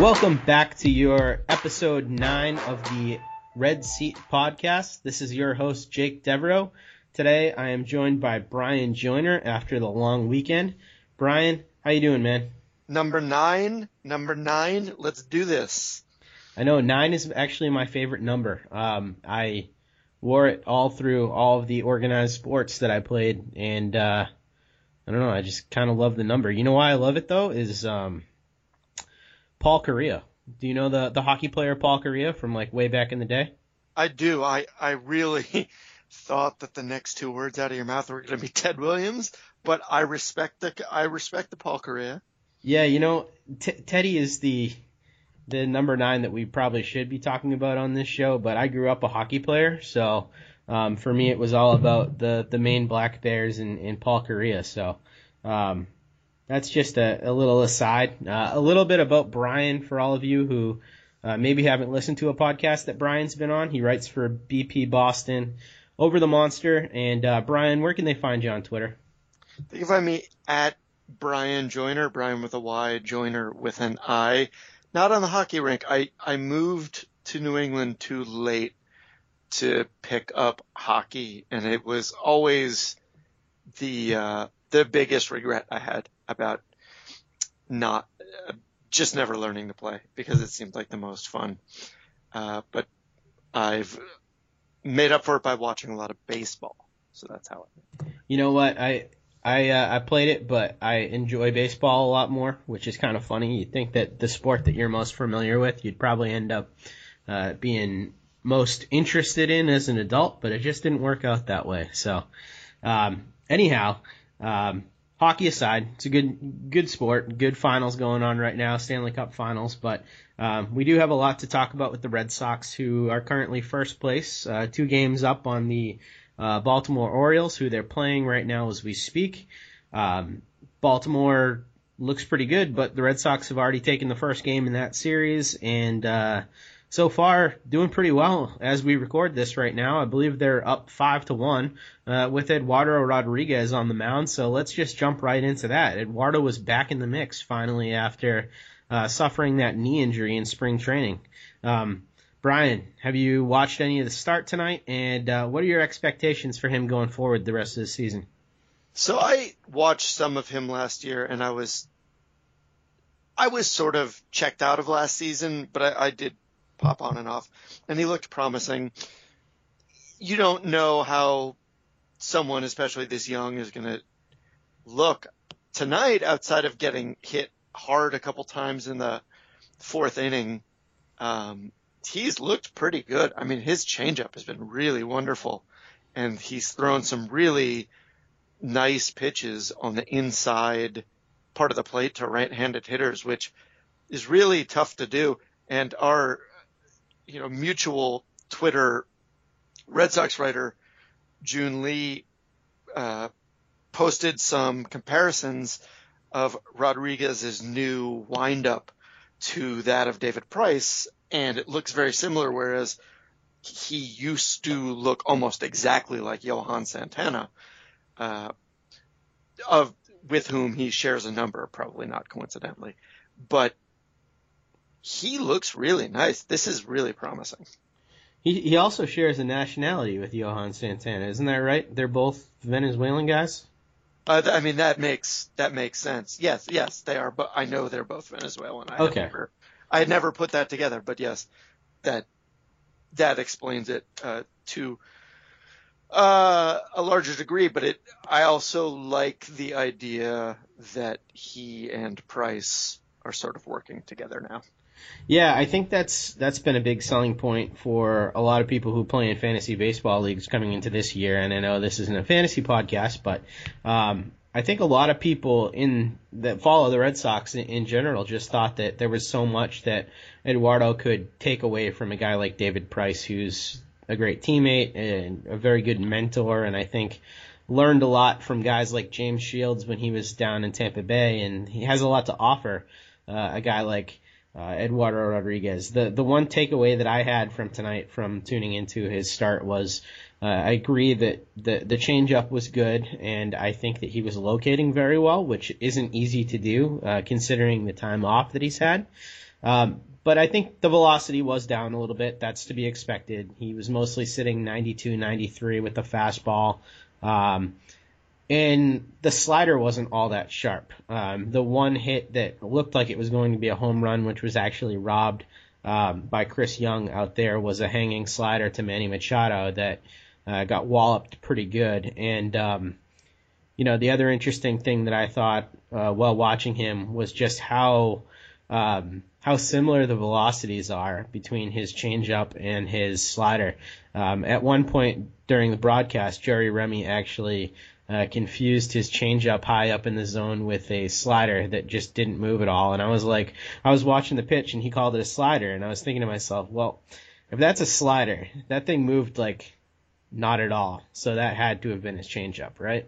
Welcome back to your episode nine of the Red Seat podcast. This is your host, Jake Devereaux. Today I am joined by Brian Joiner after the long weekend. Brian, how you doing, man? Number nine, number nine. Let's do this. I know nine is actually my favorite number. Um, I wore it all through all of the organized sports that I played, and uh, I don't know. I just kind of love the number. You know why I love it though? Is um, Paul Kariya. Do you know the the hockey player Paul Kariya from like way back in the day? I do. I I really thought that the next two words out of your mouth were going to be Ted Williams, but I respect the I respect the Paul Kariya. Yeah, you know, T- Teddy is the the number nine that we probably should be talking about on this show. But I grew up a hockey player, so um, for me it was all about the the Maine Black Bears and, and Paul Kariya. So um, that's just a, a little aside. Uh, a little bit about Brian for all of you who uh, maybe haven't listened to a podcast that Brian's been on. He writes for BP Boston, Over the Monster. And uh, Brian, where can they find you on Twitter? They can find me at Bryan Joiner, Bryan with a Y, Joiner with an I. Not on the hockey rink. I, I moved to New England too late to pick up hockey, and it was always the uh, the biggest regret I had about not uh, just never learning to play because it seemed like the most fun. Uh, but I've made up for it by watching a lot of baseball. So that's how it. You know what? I I uh, I played it, but I enjoy baseball a lot more, which is kind of funny. You'd think that the sport that you're most familiar with, you'd probably end up uh, being most interested in as an adult, but it just didn't work out that way. So, um, anyhow, um, hockey aside, it's a good good sport, good finals going on right now, Stanley Cup finals. But um, we do have a lot to talk about with the Red Sox, who are currently first place, uh, two games up on the uh, Baltimore Orioles, who they're playing right now as we speak. Um, Baltimore looks pretty good, but the Red Sox have already taken the first game in that series, and uh, so far doing pretty well as we record this right now. I believe they're up five to one uh, with Eduardo Rodriguez on the mound. So let's just jump right into that. Eduardo was back in the mix finally after uh, suffering that knee injury in spring training. Um, Brian, have you watched any of the start tonight? And uh, what are your expectations for him going forward the rest of the season? So I watched some of him last year, and I was I was sort of checked out of last season, but I, I did pop on and off, and he looked promising. You don't know how someone, especially this young, is going to look tonight outside of getting hit hard a couple times in the fourth inning. Um, he's looked pretty good. I mean, his changeup has been really wonderful, and he's thrown some really nice pitches on the inside part of the plate to right-handed hitters, which is really tough to do. And our you know, mutual Twitter Red Sox writer June Lee uh, posted some comparisons of Rodriguez's new windup to that of David Price, and it looks very similar. Whereas he used to look almost exactly like Johan Santana, uh, of with whom he shares a number, probably not coincidentally, but he looks really nice. This is really promising. He he also shares a nationality with Johan Santana, isn't that right? They're both Venezuelan guys. Uh, I mean that makes that makes sense. Yes, yes, they are. But I know they're both Venezuelan. I okay. Had never, I had never put that together, but yes, that that explains it uh, to uh, a larger degree. But it, I also like the idea that he and Price are sort of working together now. Yeah, I think that's that's been a big selling point for a lot of people who play in fantasy baseball leagues coming into this year. And I know this isn't a fantasy podcast, but um, I think a lot of people in that follow the Red Sox in, in general just thought that there was so much that Eduardo could take away from a guy like David Price, who's a great teammate and a very good mentor, and I think learned a lot from guys like James Shields when he was down in Tampa Bay, and he has a lot to offer. Uh, a guy like uh, Eduardo Rodriguez. The the one takeaway that I had from tonight from tuning into his start was uh, I agree that the the changeup was good, and I think that he was locating very well, which isn't easy to do uh, considering the time off that he's had. Um, but I think the velocity was down a little bit. That's to be expected. He was mostly sitting 92, 93 with the fastball. Um, and the slider wasn't all that sharp. Um, the one hit that looked like it was going to be a home run, which was actually robbed um, by Chris Young out there, was a hanging slider to Manny Machado that uh, got walloped pretty good. And um, you know, the other interesting thing that I thought uh, while watching him was just how um, how similar the velocities are between his changeup and his slider. Um, at one point during the broadcast, Jerry Remy actually uh, confused his changeup high up in the zone with a slider that just didn't move at all. And I was like, I was watching the pitch and he called it a slider, and I was thinking to myself, well, if that's a slider, that thing moved like not at all. So that had to have been his changeup, right?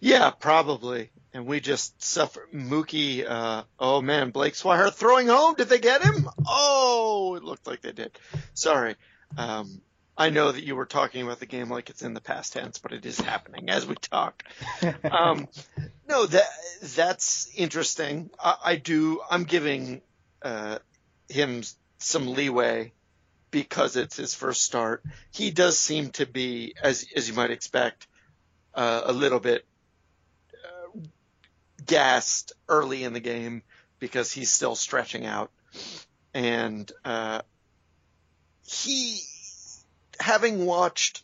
Yeah, probably. And we just suffer. Mookie, uh, oh man, Blake Swihart throwing home. Did they get him? Oh, it looked like they did. Sorry. Um, I know that you were talking about the game like it's in the past tense, but it is happening as we talk. um, no, that that's interesting. I, I do. I'm giving uh, him some leeway because it's his first start. He does seem to be, as as you might expect, uh, a little bit uh, gassed early in the game because he's still stretching out, and uh, he having watched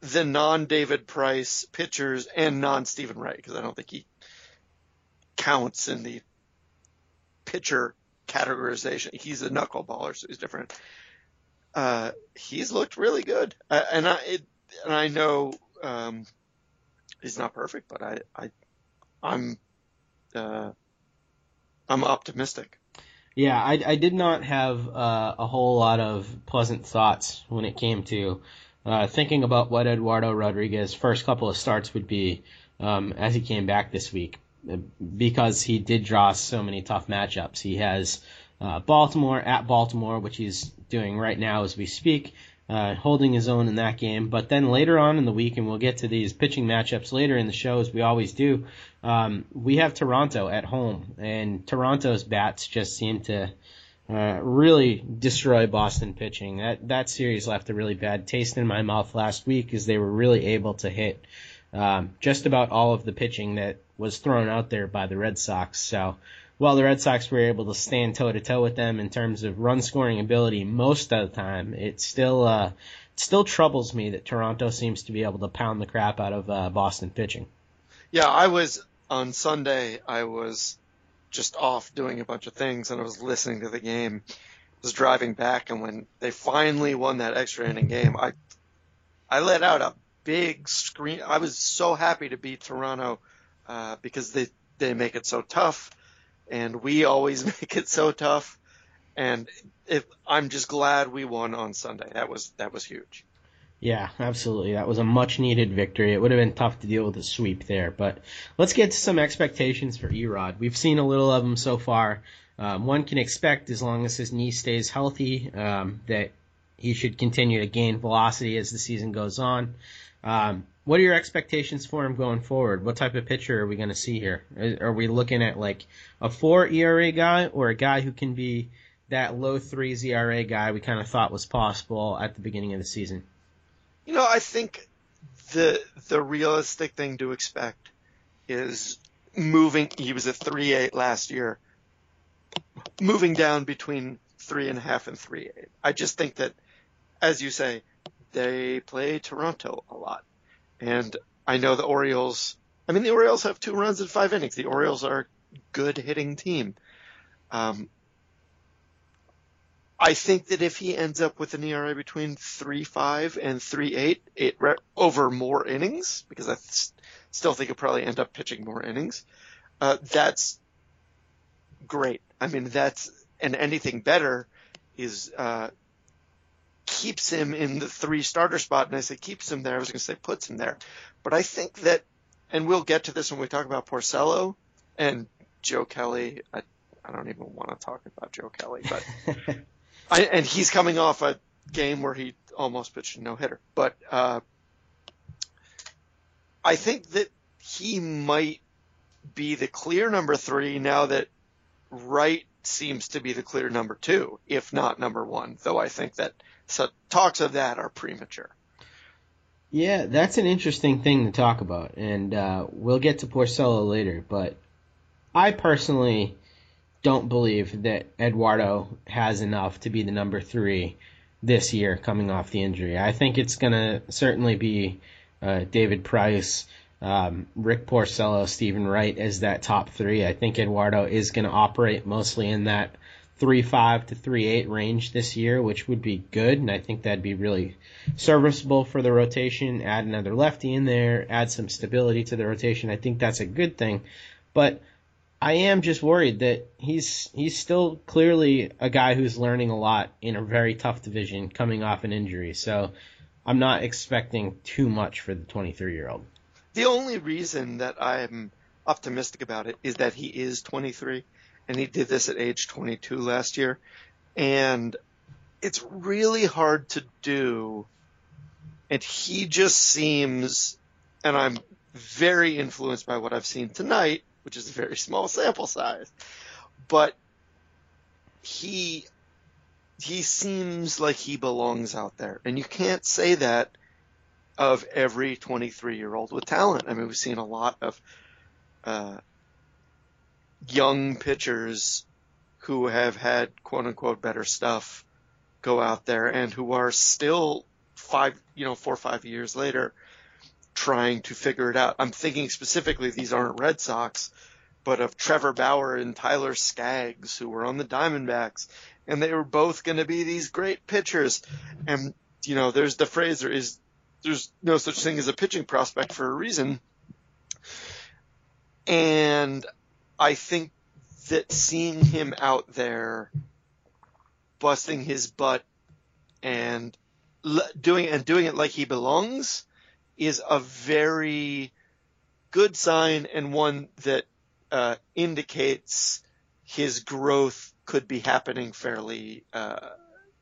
the non David Price pitchers and non Steven Wright, because I don't think he counts in the pitcher categorization. He's a knuckleballer, so he's different. Uh, he's looked really good, uh, and I it, and I know um, he's not perfect, but I I I'm uh, I'm optimistic. Yeah, I, I did not have uh, a whole lot of pleasant thoughts when it came to uh, thinking about what Eduardo Rodriguez's first couple of starts would be um, as he came back this week, because he did draw so many tough matchups. He has uh, Baltimore at Baltimore, which he's doing right now as we speak, uh, holding his own in that game. But then later on in the week, and we'll get to these pitching matchups later in the show as we always do, um, we have Toronto at home, and Toronto's bats just seem to uh, really destroy Boston pitching. That that series left a really bad taste in my mouth last week because they were really able to hit um, just about all of the pitching that was thrown out there by the Red Sox. So while the Red Sox were able to stand toe to toe with them in terms of run scoring ability most of the time, it still uh, still troubles me that Toronto seems to be able to pound the crap out of uh, Boston pitching. Yeah, I was on Sunday, I was just off doing a bunch of things and I was listening to the game. I was driving back and when they finally won that extra inning game, I I let out a big scream. I was so happy to beat Toronto uh, because they they make it so tough, and we always make it so tough. And if I'm just glad we won on Sunday. That was that was huge. Yeah, absolutely. That was a much needed victory. It would have been tough to deal with a sweep there, but let's get to some expectations for Erod. We've seen a little of him so far. Um, one can expect, as long as his knee stays healthy, um, that he should continue to gain velocity as the season goes on. Um, what are your expectations for him going forward? What type of pitcher are we going to see here? Are we looking at like a four ERA guy or a guy who can be that low three ERA guy we kind of thought was possible at the beginning of the season? You know, I think the the realistic thing to expect is moving. He was a three eight last year, moving down between three and a half and three eight. I just think that, as you say, they play Toronto a lot, and I know the Orioles. I mean, the Orioles have two runs in five innings. The Orioles are a good hitting team. Um, I think that if he ends up with an ERA between three five and three eight, it re- over more innings because I th- still think he'll probably end up pitching more innings. Uh, that's great. I mean, that's and anything better is uh, keeps him in the three starter spot. And I say keeps him there. I was going to say puts him there, but I think that, and we'll get to this when we talk about Porcello and Joe Kelly. I, I don't even want to talk about Joe Kelly, but I, and he's coming off a game where he almost pitched a no hitter. But uh, I think that he might be the clear number three now that Wright seems to be the clear number two, if not number one. Though I think that so talks of that are premature. Yeah, that's an interesting thing to talk about, and uh, we'll get to Porcello later. But I personally don't believe that Eduardo has enough to be the number three this year coming off the injury. I think it's going to certainly be uh, David Price, um, Rick Porcello, Steven Wright as that top three. I think Eduardo is going to operate mostly in that three five to three eight range this year, which would be good, and I think that'd be really serviceable for the rotation. Add another lefty in there, add some stability to the rotation. I think that's a good thing, but I am just worried that he's he's still clearly a guy who's learning a lot in a very tough division coming off an injury. So I'm not expecting too much for the 23 year old. The only reason that I'm optimistic about it is that he is 23 and he did this at age 22 last year. And it's really hard to do. And he just seems, and I'm very influenced by what I've seen tonight, which is a very small sample size. But he he seems like he belongs out there, and you can't say that of every 23 year old with talent. I mean, we've seen a lot of uh, young pitchers who have had quote unquote better stuff go out there and who are still five, you know, four or five years later trying to figure it out. I'm thinking specifically these aren't Red Sox, but of Trevor Bauer and Tyler Skaggs who were on the Diamondbacks and they were both going to be these great pitchers. And, you know, there's the phrase there is, there's no such thing as a pitching prospect for a reason. And I think that seeing him out there busting his butt and doing and doing it like he belongs is a very good sign and one that uh, indicates his growth could be happening fairly uh,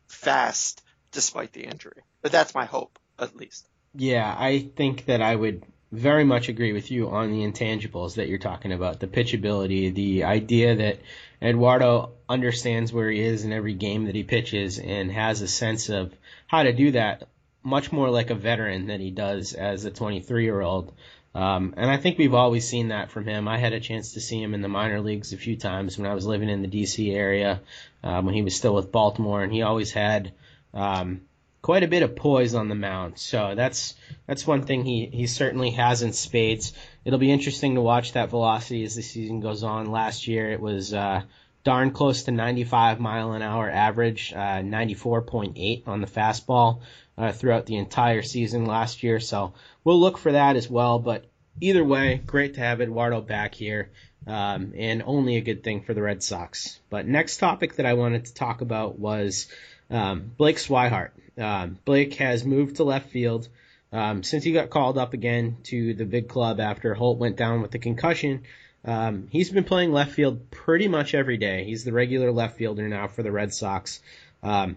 fast despite the injury. But that's my hope, at least. Yeah, I think that I would very much agree with you on the intangibles that you're talking about. The pitchability, the idea that Eduardo understands where he is in every game that he pitches and has a sense of how to do that much more like a veteran than he does as a 23 year old. Um, and I think we've always seen that from him. I had a chance to see him in the minor leagues a few times when I was living in the DC area, um, when he was still with Baltimore, and he always had um, quite a bit of poise on the mound. So that's that's one thing he, he certainly has in spades. It'll be interesting to watch that velocity as the season goes on. Last year it was uh, darn close to 95 mile an hour average, uh, 94.8 on the fastball uh, throughout the entire season last year. So we'll look for that as well. But either way, great to have Eduardo back here. Um, and only a good thing for the Red Sox. But next topic that I wanted to talk about was um, Blake Swihart. Um, Blake has moved to left field um, since he got called up again to the big club after Holt went down with the concussion. Um, he's been playing left field pretty much every day. He's the regular left fielder now for the Red Sox. Um,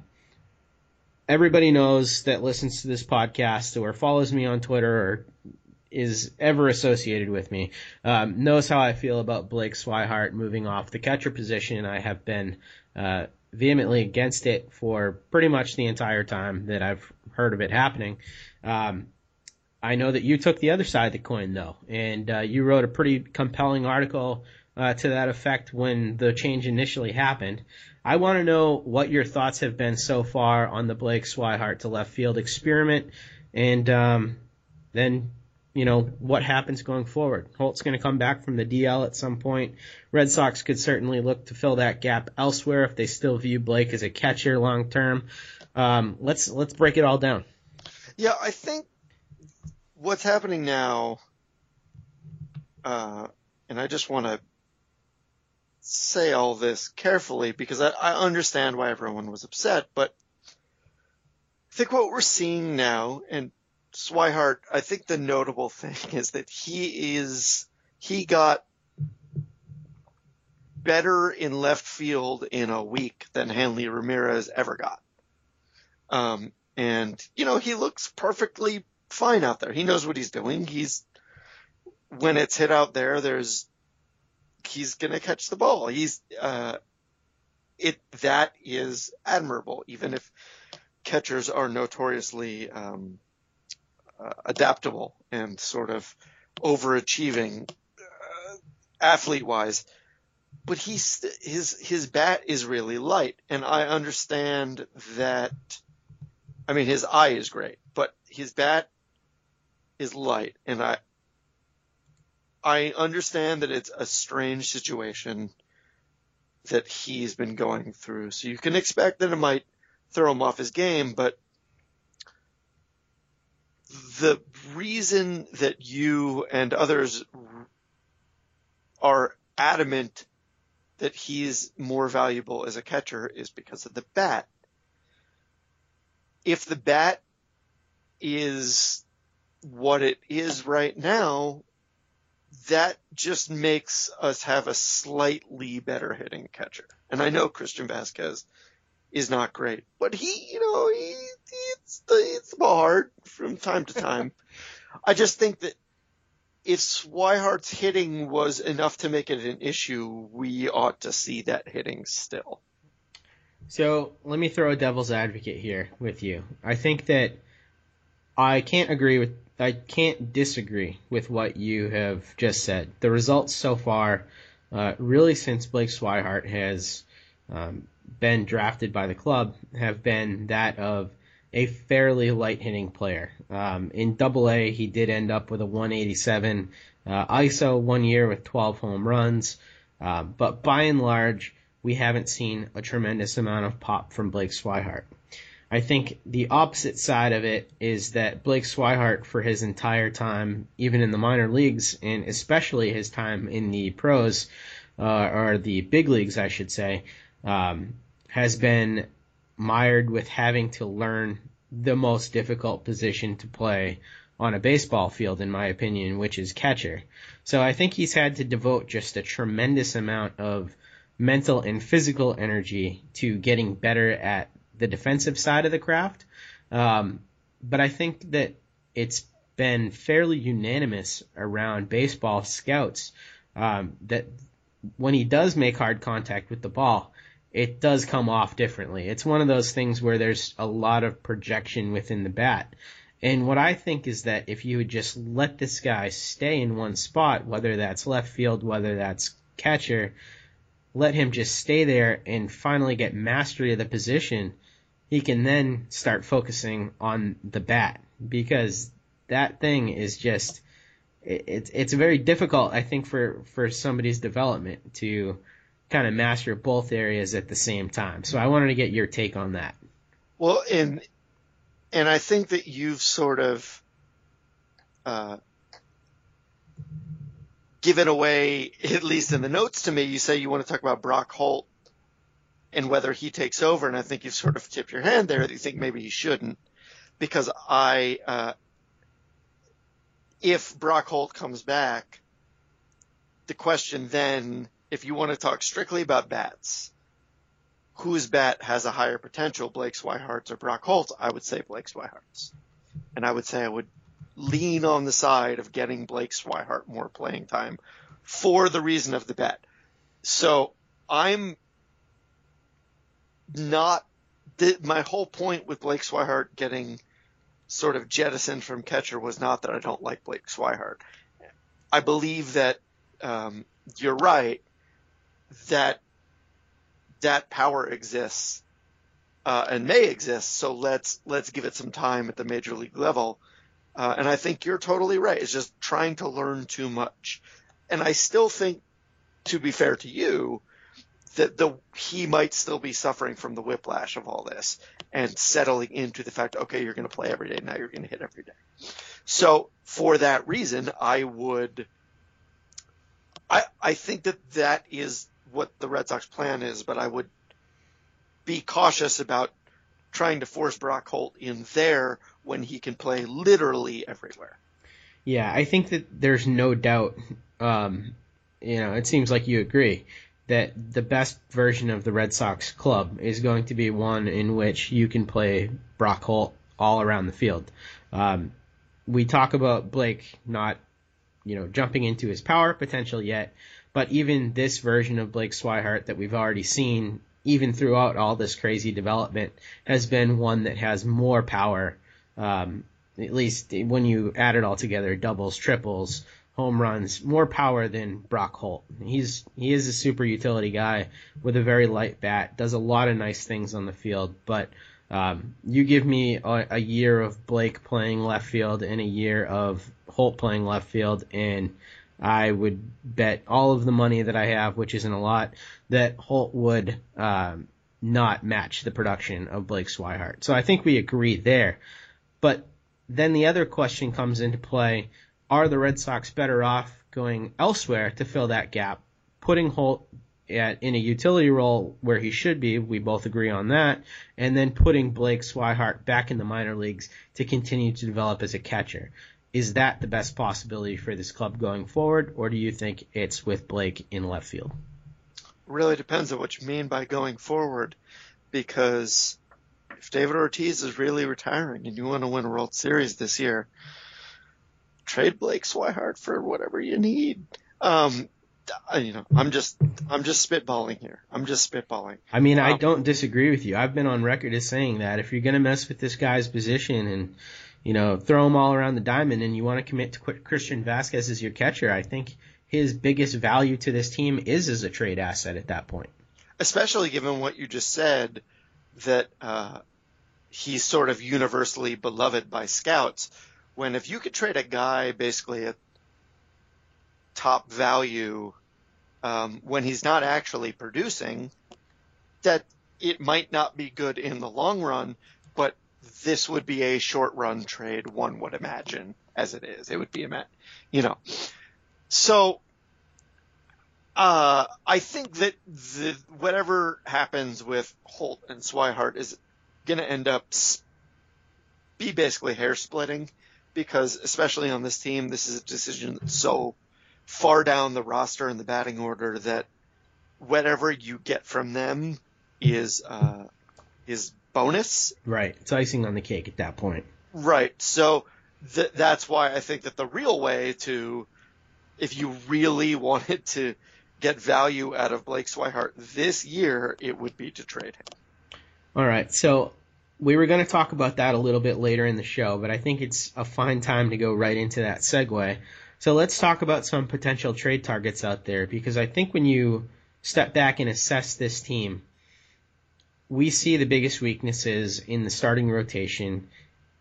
everybody knows that listens to this podcast or follows me on Twitter or is ever associated with me um, knows how I feel about Blake Swihart moving off the catcher position. I have been uh, vehemently against it for pretty much the entire time that I've heard of it happening. Um, I know that you took the other side of the coin though, and uh, you wrote a pretty compelling article uh, to that effect when the change initially happened. I want to know what your thoughts have been so far on the Blake Swihart to left field experiment, and um, then you know what happens going forward. Holt's going to come back from the DL at some point. Red Sox could certainly look to fill that gap elsewhere if they still view Blake as a catcher long term. Um, let's let's break it all down. Yeah, I think what's happening now, uh, and I just want to say all this carefully because I, I understand why everyone was upset, but I think what we're seeing now, and Swihart, I think the notable thing is that he is, he got better in left field in a week than Hanley Ramirez ever got. Um, and, you know, he looks perfectly fine out there. He knows what he's doing. He's, when it's hit out there, there's, he's gonna catch the ball. He's, uh, it, that is admirable, even if catchers are notoriously, um, uh, adaptable and sort of overachieving uh, athlete wise. But he's his his bat is really light, and I understand that. I mean, his eye is great, but his bat is light, and I I understand that it's a strange situation that he's been going through. So you can expect that it might throw him off his game, but the reason that you and others are adamant that he's more valuable as a catcher is because of the bat. If the bat is what it is right now, that just makes us have a slightly better hitting catcher. And I know Christian Vazquez is not great, but he, you know, he, it's it's hard from time to time. I just think that if Swihart's hitting was enough to make it an issue, we ought to see that hitting still. So let me throw a devil's advocate here with you. I think that I can't agree with, I can't disagree with what you have just said. The results so far, uh, really since Blake Swihart has um, been drafted by the club have been that of a fairly light hitting player. Um, in Double A, he did end up with a 187 uh, ISO one year with 12 home runs, uh, but by and large, we haven't seen a tremendous amount of pop from Blake Swihart. I think the opposite side of it is that Blake Swihart, for his entire time, even in the minor leagues, and especially his time in the pros, uh, or the big leagues, I should say, um, has been mired with having to learn the most difficult position to play on a baseball field, in my opinion, which is catcher. So I think he's had to devote just a tremendous amount of mental and physical energy to getting better at the defensive side of the craft. Um, but I think that it's been fairly unanimous around baseball scouts um, that when he does make hard contact with the ball, it does come off differently. It's one of those things where there's a lot of projection within the bat. And what I think is that if you would just let this guy stay in one spot, whether that's left field, whether that's catcher, let him just stay there and finally get mastery of the position, he can then start focusing on the bat because that thing is just it's it's very difficult I think for for somebody's development to kind of master both areas at the same time. So I wanted to get your take on that. Well, and and I think that you've sort of uh, given away, at least in the notes to me, you say you want to talk about Brock Holt and whether he takes over, and I think you've sort of tipped your hand there that you think maybe he shouldn't, because I, uh, if Brock Holt comes back, the question then if you want to talk strictly about bats, whose bat has a higher potential, Blake Swihart's or Brock Holt's? I would say Blake Swihart's. And I would say I would lean on the side of getting Blake Swihart more playing time for the reason of the bat. So I'm not my whole point with Blake Swihart getting sort of jettisoned from catcher was not that I don't like Blake Swihart. I believe that um, you're right that that power exists uh, and may exist. So let's let's give it some time at the major league level. Uh, and I think you're totally right. It's just trying to learn too much. And I still think, to be fair to you, that the he might still be suffering from the whiplash of all this and settling into the fact, okay, you're going to play every day. Now you're going to hit every day. So for that reason, I would, I, I think that that is what the Red Sox plan is, but I would be cautious about trying to force Brock Holt in there when he can play literally everywhere. Yeah, I think that there's no doubt. Um, you know, it seems like you agree that the best version of the Red Sox club is going to be one in which you can play Brock Holt all around the field. Um, we talk about Blake not, you know, jumping into his power potential yet, but even this version of Blake Swihart that we've already seen, even throughout all this crazy development, has been one that has more power. Um, at least when you add it all together, doubles, triples, home runs, more power than Brock Holt. He's he is a super utility guy with a very light bat, does a lot of nice things on the field, but um, you give me a, a, year of Blake playing left field and a year of Holt playing left field, and I would bet all of the money that I have, which isn't a lot, that Holt would um, not match the production of Blake Swihart. So I think we agree there. But then the other question comes into play. Are the Red Sox better off going elsewhere to fill that gap, putting Holt at, in a utility role where he should be. We both agree on that. And then putting Blake Swihart back in the minor leagues to continue to develop as a catcher. Is that the best possibility for this club going forward, or do you think it's with Blake in left field? Really depends on what you mean by going forward, because if David Ortiz is really retiring and you want to win a World Series this year, trade Blake Swihart for whatever you need. Um, you know, I'm just, I'm just spitballing here. I'm just spitballing. I mean, um, I don't disagree with you. I've been on record as saying that if you're going to mess with this guy's position and, you know, throw him all around the diamond and you want to commit to Christian Vazquez as your catcher, I think his biggest value to this team is as a trade asset at that point. Especially given what you just said, that, uh, he's sort of universally beloved by scouts. When if you could trade a guy basically at top value um, when he's not actually producing, that it might not be good in the long run, but this would be a short run trade, one would imagine, as it is. It would be a, you know. So, uh, I think that the, whatever happens with Holt and Swihart is going to end up be basically hair splitting because especially on this team, this is a decision that's so far down the roster and the batting order that whatever you get from them is uh, is bonus. Right. It's icing on the cake at that point. Right. So th- that's why I think that the real way to, if you really wanted to get value out of Blake Swihart this year, it would be to trade him. All right. So we were going to talk about that a little bit later in the show, but I think it's a fine time to go right into that segue. So let's talk about some potential trade targets out there because I think when you step back and assess this team, we see the biggest weaknesses in the starting rotation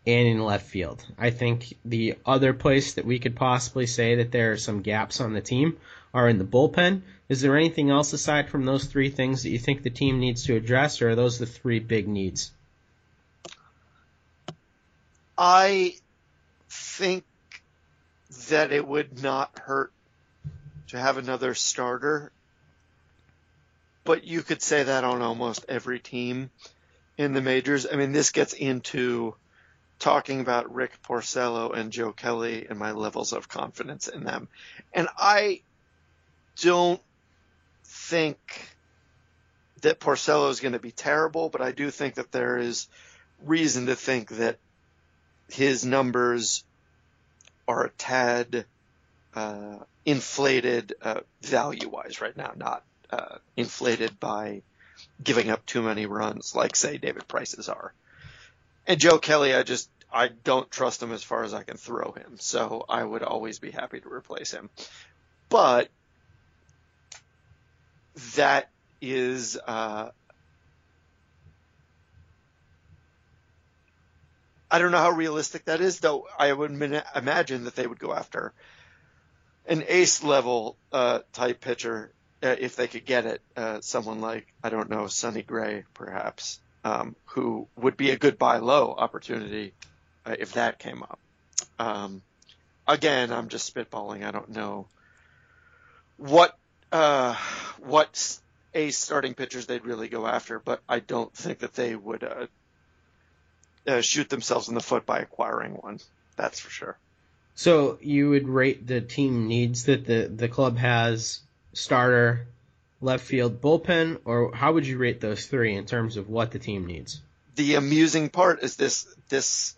and in left field. I think the other place that we could possibly say that there are some gaps on the team are in the bullpen. Is there anything else aside from those three things that you think the team needs to address, or are those the three big needs? I think that it would not hurt to have another starter. But you could say that on almost every team in the majors. I mean, this gets into talking about Rick Porcello and Joe Kelly and my levels of confidence in them. And I don't think that Porcello is going to be terrible, but I do think that there is reason to think that his numbers are a tad uh, inflated uh, value wise right now, not uh, inflated by giving up too many runs, like say David Price's are. And Joe Kelly, I just I don't trust him as far as I can throw him, so I would always be happy to replace him. But that is uh, I don't know how realistic that is, though. I would imagine that they would go after an ace level uh, type pitcher uh, if they could get it. Uh, someone like I don't know Sonny Gray, perhaps, um, who would be a good buy low opportunity uh, if that came up. Um, again, I'm just spitballing. I don't know what uh, what ace starting pitchers they'd really go after, but I don't think that they would uh, shoot themselves in the foot by acquiring one. That's for sure. So you would rate the team needs that the the club has starter, left field, bullpen, or how would you rate those three in terms of what the team needs? The amusing part is this this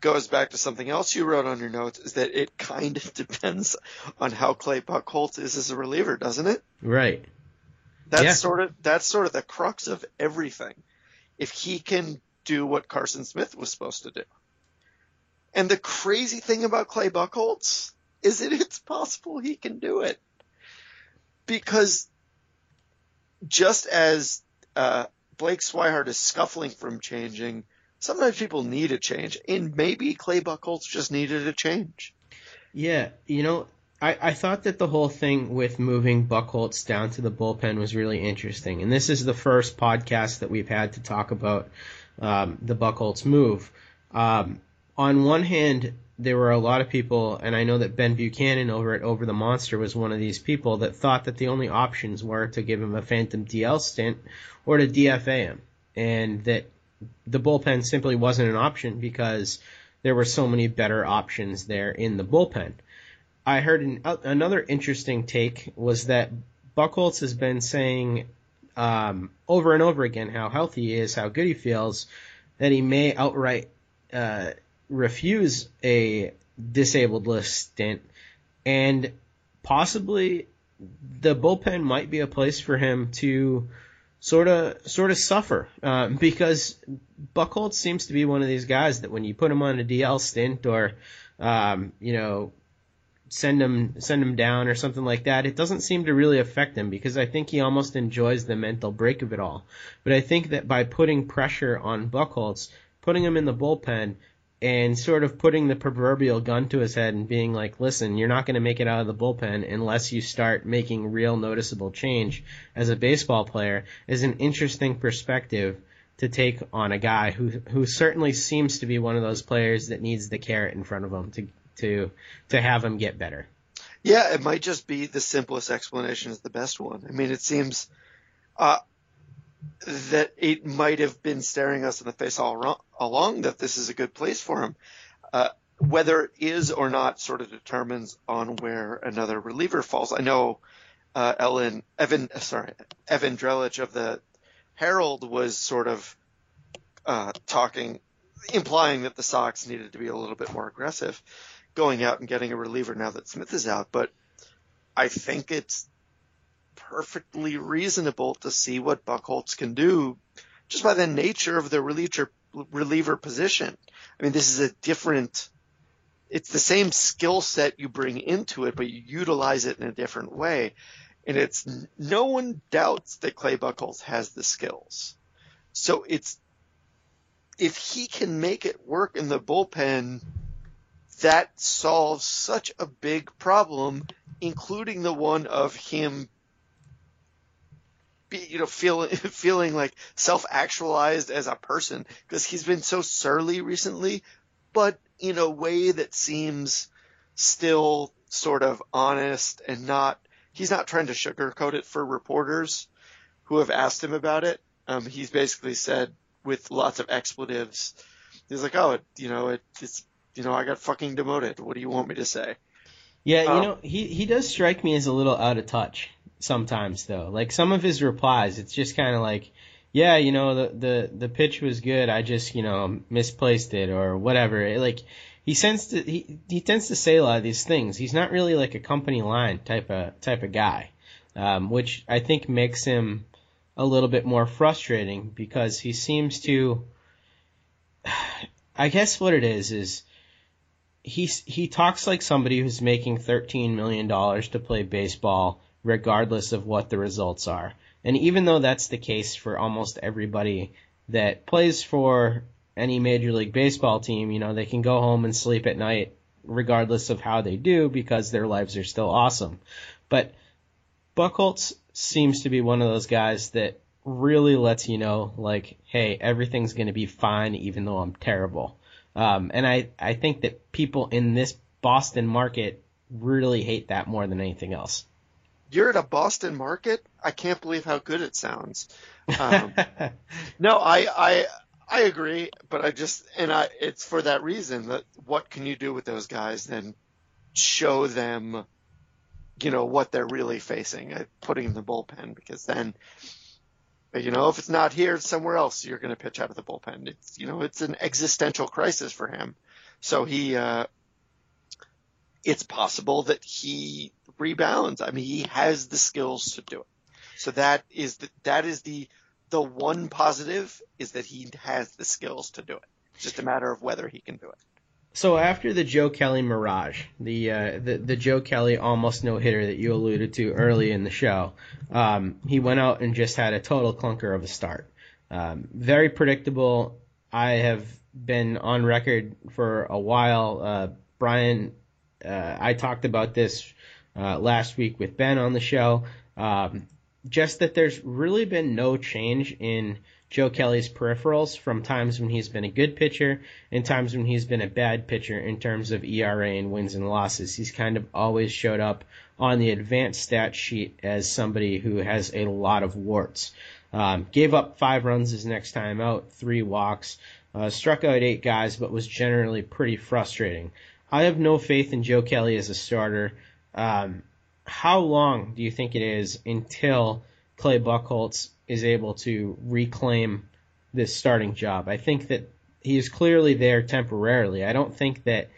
goes back to something else you wrote on your notes is that it kind of depends on how Clay Buchholz is as a reliever, doesn't it? Right. That's yeah. sort of that's sort of the crux of everything. If he can do what Carson Smith was supposed to do. And the crazy thing about Clay Buchholz is that it's possible he can do it. Because just as uh, Blake Swihart is scuffling from changing, sometimes people need a change, and maybe Clay Buchholz just needed a change. Yeah, you know, I, I thought that the whole thing with moving Buchholz down to the bullpen was really interesting, and this is the first podcast that we've had to talk about um, the Buchholz move. Um, on one hand, there were a lot of people, and I know that Ben Buchanan over at Over the Monster was one of these people that thought that the only options were to give him a phantom DL stint or to DFA him, and that the bullpen simply wasn't an option because there were so many better options there in the bullpen. I heard an, uh, another interesting take was that Buchholz has been saying um, over and over again how healthy he is, how good he feels, that he may outright uh, refuse a disabled list stint, and possibly the bullpen might be a place for him to sort of sort of suffer uh, because Buchholz seems to be one of these guys that when you put him on a DL stint or um, you know send him send him down or something like that, it doesn't seem to really affect him because I think he almost enjoys the mental break of it all. But I think that by putting pressure on Buchholz, putting him in the bullpen, and sort of putting the proverbial gun to his head and being like, listen, you're not going to make it out of the bullpen unless you start making real noticeable change as a baseball player is an interesting perspective to take on a guy who who certainly seems to be one of those players that needs the carrot in front of him to to to have him get better. Yeah, it might just be the simplest explanation is the best one. I mean, it seems uh, that it might have been staring us in the face all wrong, along that this is a good place for him. Uh, whether it is or not sort of determines on where another reliever falls. I know uh, Ellen Evan sorry Evan Drellich of the Herald was sort of uh, talking, implying that the Sox needed to be a little bit more aggressive going out and getting a reliever now that Smith is out, but I think it's perfectly reasonable to see what Buchholz can do just by the nature of the reliever, reliever position. I mean, this is a different, it's the same skill set you bring into it, but you utilize it in a different way. And it's, no one doubts that Clay Buchholz has the skills. So it's, if he can make it work in the bullpen, that solves such a big problem, including the one of him, be, you know, feeling feeling like self-actualized as a person because he's been so surly recently, but in a way that seems still sort of honest and not. He's not trying to sugarcoat it for reporters who have asked him about it. Um, he's basically said with lots of expletives. He's like, oh, it, you know, it, it's you know, I got fucking demoted. What do you want me to say? Yeah, you um, know, he he does strike me as a little out of touch sometimes though. Like some of his replies, it's just kind of like, yeah, you know, the the the pitch was good. I just, you know, misplaced it or whatever. It, like he tends to he he tends to say a lot of these things. He's not really like a company line type of type of guy, um, which I think makes him a little bit more frustrating because he seems to. I guess what it is is he he talks like somebody who's making thirteen million dollars to play baseball, regardless of what the results are. And even though that's the case for almost everybody that plays for any major league baseball team, you know, they can go home and sleep at night regardless of how they do because their lives are still awesome. But Buchholz seems to be one of those guys that really lets you know, like, hey, everything's going to be fine even though I'm terrible. Um, and I, I think that people in this Boston market really hate that more than anything else. You're at a Boston market? I can't believe how good it sounds. Um, no, I, I, I agree, but I just, and I, it's for that reason that what can you do with those guys then show them, you know, what they're really facing, uh, putting in the bullpen, because then, you know, if it's not here, it's somewhere else, you're going to pitch out of the bullpen. It's, you know, it's an existential crisis for him. So he, uh, it's possible that he rebounds. I mean, he has the skills to do it. So that is the, that is the, the one positive is that he has the skills to do it. It's just a matter of whether he can do it. So after the Joe Kelly mirage, the uh, the, the Joe Kelly almost no hitter that you alluded to early in the show, um, he went out and just had a total clunker of a start. Um, very predictable. I have been on record for a while. Uh, Brian, uh, I talked about this uh, last week with Ben on the show. Um, just that there's really been no change in Joe Kelly's peripherals from times when he's been a good pitcher and times when he's been a bad pitcher in terms of ERA and wins and losses. He's kind of always showed up on the advanced stat sheet as somebody who has a lot of warts. Um, gave up five runs his next time out, three walks, uh, struck out eight guys, but was generally pretty frustrating. I have no faith in Joe Kelly as a starter. Um, how long do you think it is until Clay Buchholz is able to reclaim this starting job? I think that he is clearly there temporarily. I don't think that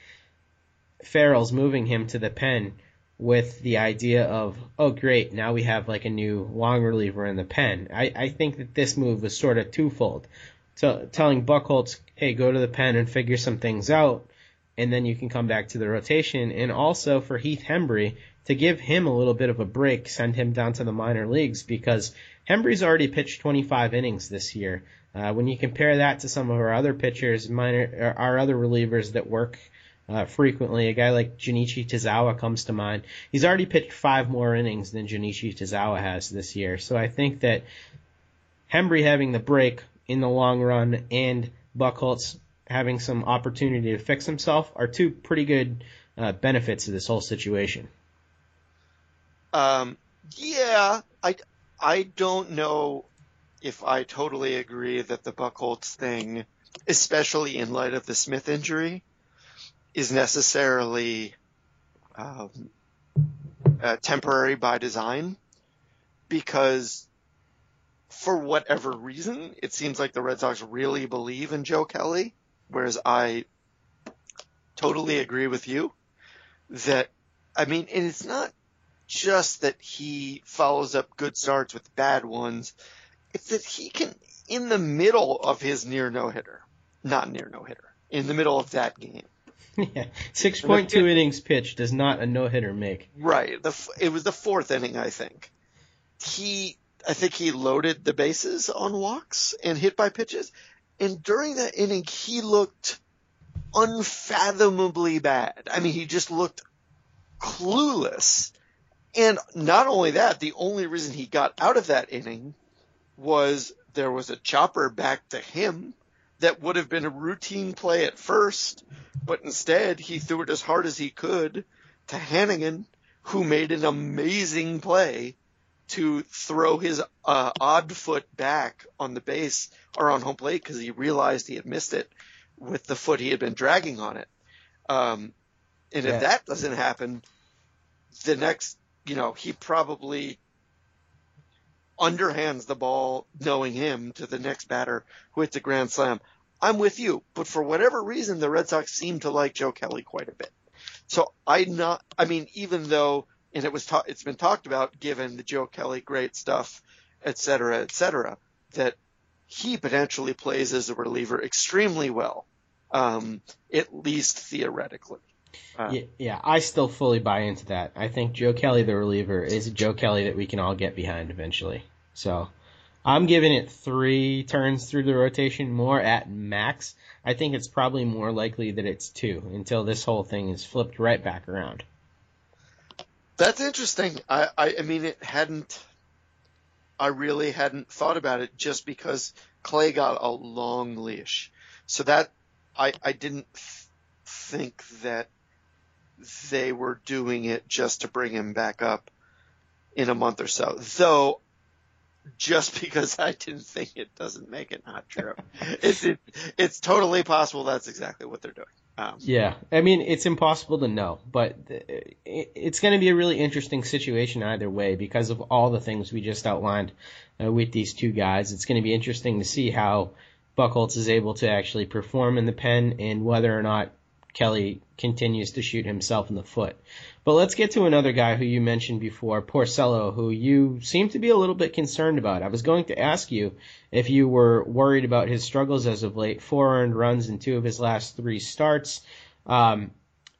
Farrell's moving him to the pen with the idea of, oh great, now we have like a new long reliever in the pen. I, I think that this move was sort of twofold. So telling Buchholz, hey, go to the pen and figure some things out, and then you can come back to the rotation. And also for Heath Hembree to give him a little bit of a break, send him down to the minor leagues because Hembree's already pitched 25 innings this year. Uh, when you compare that to some of our other pitchers, minor, our other relievers that work uh, frequently, a guy like Junichi Tazawa comes to mind. He's already pitched five more innings than Junichi Tazawa has this year. So I think that Hembree having the break in the long run and Buchholz having some opportunity to fix himself are two pretty good uh, benefits of this whole situation. Um, yeah, I, I don't know if I totally agree that the Buchholz thing, especially in light of the Smith injury, is necessarily um, uh, temporary by design, because for whatever reason, it seems like the Red Sox really believe in Joe Kelly, whereas I totally agree with you that I mean, and it's not just that he follows up good starts with bad ones. It's that he can, in the middle of his near no hitter, not near no hitter, in the middle of that game. Yeah, six point two innings pitched does not a no hitter make. Right. The, it was the fourth inning, I think. He, I think he loaded the bases on walks and hit by pitches, and during that inning, he looked unfathomably bad. I mean, he just looked clueless and not only that, the only reason he got out of that inning was there was a chopper back to him that would have been a routine play at first, but instead he threw it as hard as he could to Hanigan, who made an amazing play to throw his uh, odd foot back on the base or on home plate because he realized he had missed it with the foot he had been dragging on it. Um, and yeah. if that doesn't happen, the next you know, he probably underhands the ball, knowing him, to the next batter who hits a grand slam. I'm with you, but for whatever reason, the Red Sox seem to like Joe Kelly quite a bit. So I not, I mean, even though, and it was, ta- it's been talked about, given the Joe Kelly great stuff et cetera, et cetera, that he potentially plays as a reliever extremely well, um, at least theoretically. Uh, yeah, yeah, I still fully buy into that. I think Joe Kelly, the reliever, is a Joe Kelly that we can all get behind eventually. So I'm giving it three turns through the rotation more at max. I think it's probably more likely that it's two until this whole thing is flipped right back around. That's interesting. I, I, I mean, it hadn't, I really hadn't thought about it just because Clay got a long leash. So that, I, I didn't think that they were doing it just to bring him back up in a month or so. Though, just because I didn't think it doesn't make it not true. it's it, it's totally possible that's exactly what they're doing. Um, yeah, I mean it's impossible to know, but it's going to be a really interesting situation either way because of all the things we just outlined uh, with these two guys. It's going to be interesting to see how Buchholz is able to actually perform in the pen and whether or not Kelly continues to shoot himself in the foot. But let's get to another guy who you mentioned before, Porcello, who you seem to be a little bit concerned about. I was going to ask you if you were worried about his struggles as of late. Four earned runs in two of his last three starts. Um,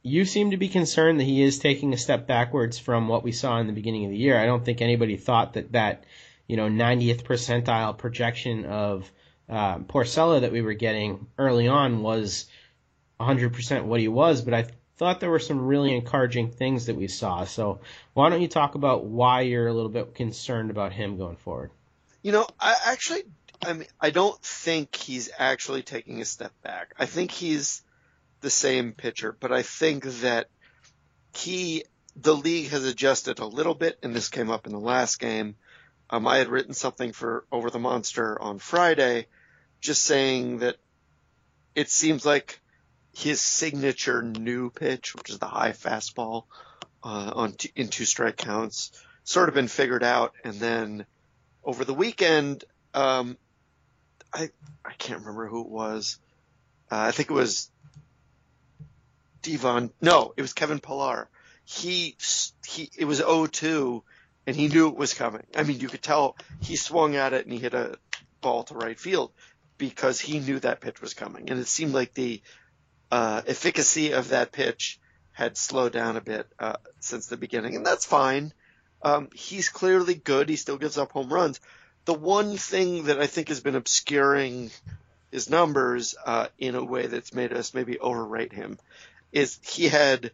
you seem to be concerned that he is taking a step backwards from what we saw in the beginning of the year. I don't think anybody thought that that, you know, 90th percentile projection of uh, Porcello that we were getting early on was 100% what he was, but I thought there were some really encouraging things that we saw. So why don't you talk about why you're a little bit concerned about him going forward? You know, I actually, I mean, I don't think he's actually taking a step back. I think he's the same pitcher, but I think that he, the league has adjusted a little bit, and this came up in the last game. Um, I had written something for Over the Monster on Friday, just saying that it seems like his signature new pitch, which is the high fastball uh, on t- in two strike counts, sort of been figured out. And then over the weekend, um, I I can't remember who it was. Uh, I think it was Devon. No, it was Kevin Pillar. He he. It was 0-2, and he knew it was coming. I mean, you could tell he swung at it and he hit a ball to right field because he knew that pitch was coming. And it seemed like the uh, efficacy of that pitch had slowed down a bit uh, since the beginning, and that's fine. Um, he's clearly good. He still gives up home runs. The one thing that I think has been obscuring his numbers uh, in a way that's made us maybe overrate him is he had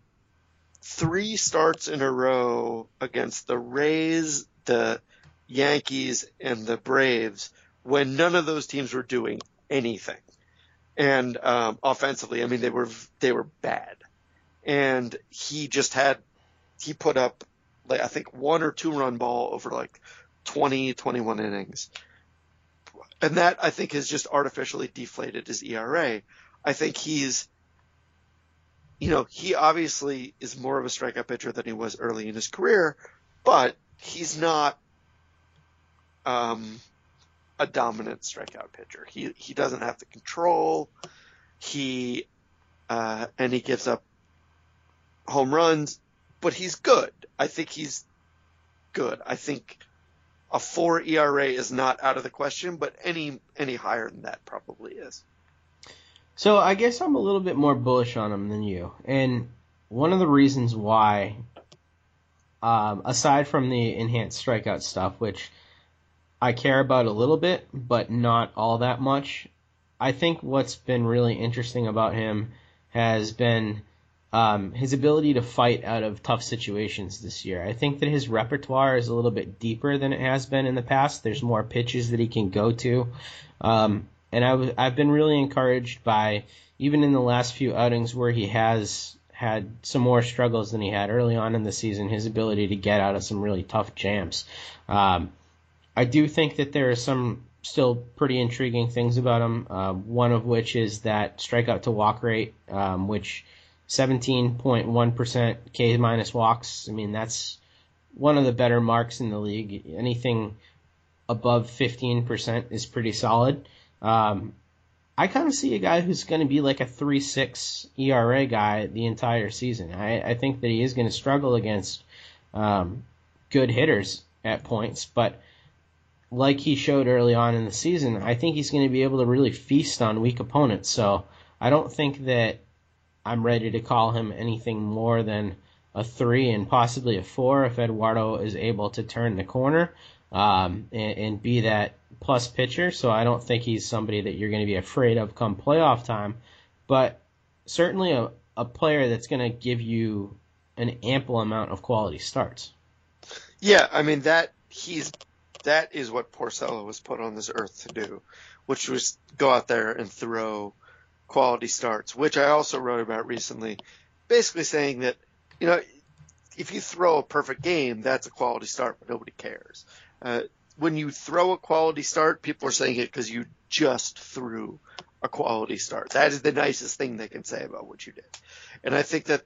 three starts in a row against the Rays, the Yankees, and the Braves when none of those teams were doing anything and um, offensively, I mean they were they were bad, and he just had he put up like I think one or two run ball over like 20, 21 innings, and that I think has just artificially deflated his ERA. I think he's you know, he obviously is more of a strikeout pitcher than he was early in his career, but he's not um, a dominant strikeout pitcher. He he doesn't have the control. He uh, and he gives up home runs, but he's good. I think he's good. I think a four ERA is not out of the question, but any any higher than that probably is. So I guess I'm a little bit more bullish on him than you, and one of the reasons why, um, aside from the enhanced strikeout stuff, which I care about a little bit, but not all that much. I think what's been really interesting about him has been um, his ability to fight out of tough situations this year. I think that his repertoire is a little bit deeper than it has been in the past. There's more pitches that he can go to. Um, and i w- I've been really encouraged by, even in the last few outings where he has had some more struggles than he had early on in the season, his ability to get out of some really tough jams. Um, I do think that there are some still pretty intriguing things about him. Uh, one of which is that strikeout to walk rate, um, which 17.1% K minus walks. I mean, that's one of the better marks in the league. Anything above 15% is pretty solid. Um, I kind of see a guy who's going to be like a 3-6 ERA guy the entire season. I, I think that he is going to struggle against um, good hitters at points, but like he showed early on in the season, I think he's going to be able to really feast on weak opponents. So I don't think that I'm ready to call him anything more than a three and possibly a four if Eduardo is able to turn the corner um, and, and be that plus pitcher. So I don't think he's somebody that you're going to be afraid of come playoff time. But certainly a, a player that's going to give you an ample amount of quality starts. Yeah, I mean that he's that is what Porcello was put on this earth to do, which was go out there and throw quality starts, which I also wrote about recently, basically saying that you know if you throw a perfect game, that's a quality start, but nobody cares. Uh, when you throw a quality start, people are saying it because you just threw a quality start. That is the nicest thing they can say about what you did. And I think that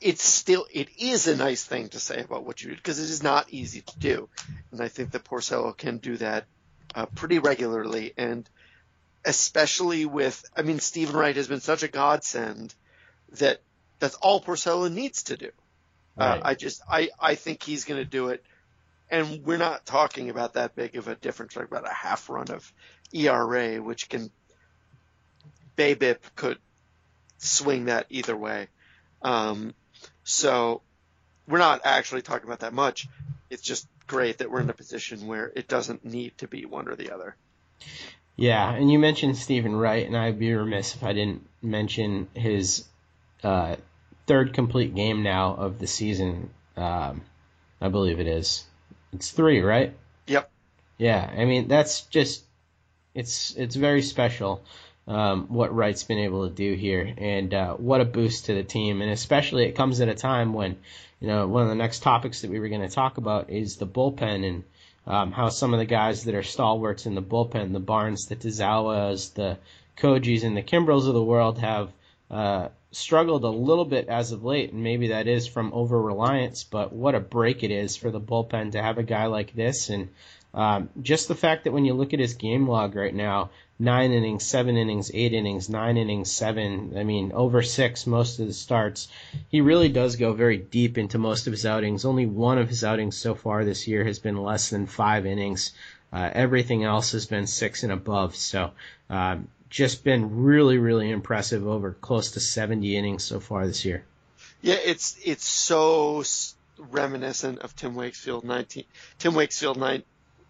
it's still, it is a nice thing to say about what you did because it is not easy to do. And I think that Porcello can do that uh, pretty regularly. And especially with, I mean, Steven Wright has been such a godsend that that's all Porcello needs to do. Uh, right. Uh, I just, I, I think he's going to do it. And we're not talking about that big of a difference, like about a half run of ERA, which can, BABIP could swing that either way. Um, so we're not actually talking about that much. It's just great that we're in a position where it doesn't need to be one or the other. Yeah, and you mentioned Steven Wright, and I'd be remiss if I didn't mention his uh, third complete game now of the season. Um, I believe it is. It's three, right? Yep. Yeah, I mean that's just it's it's very special um, what Wright's been able to do here, and uh, what a boost to the team. And especially it comes at a time when, you know, one of the next topics that we were going to talk about is the bullpen and um, how some of the guys that are stalwarts in the bullpen, the Barnes, the Tazawas, the Kojis, and the Kimbrels of the world have uh, struggled a little bit as of late, and maybe that is from over reliance. But what a break it is for the bullpen to have a guy like this, and um, just the fact that when you look at his game log right now, nine innings, seven innings, eight innings, nine innings, seven. I mean, over six most of the starts. He really does go very deep into most of his outings. Only one of his outings so far this year has been less than five innings. Uh, everything else has been six and above. So, um, just been really, really impressive over close to 70 innings so far this year. Yeah, it's it's so reminiscent of Tim Wakefield 19 Tim Wakefield 9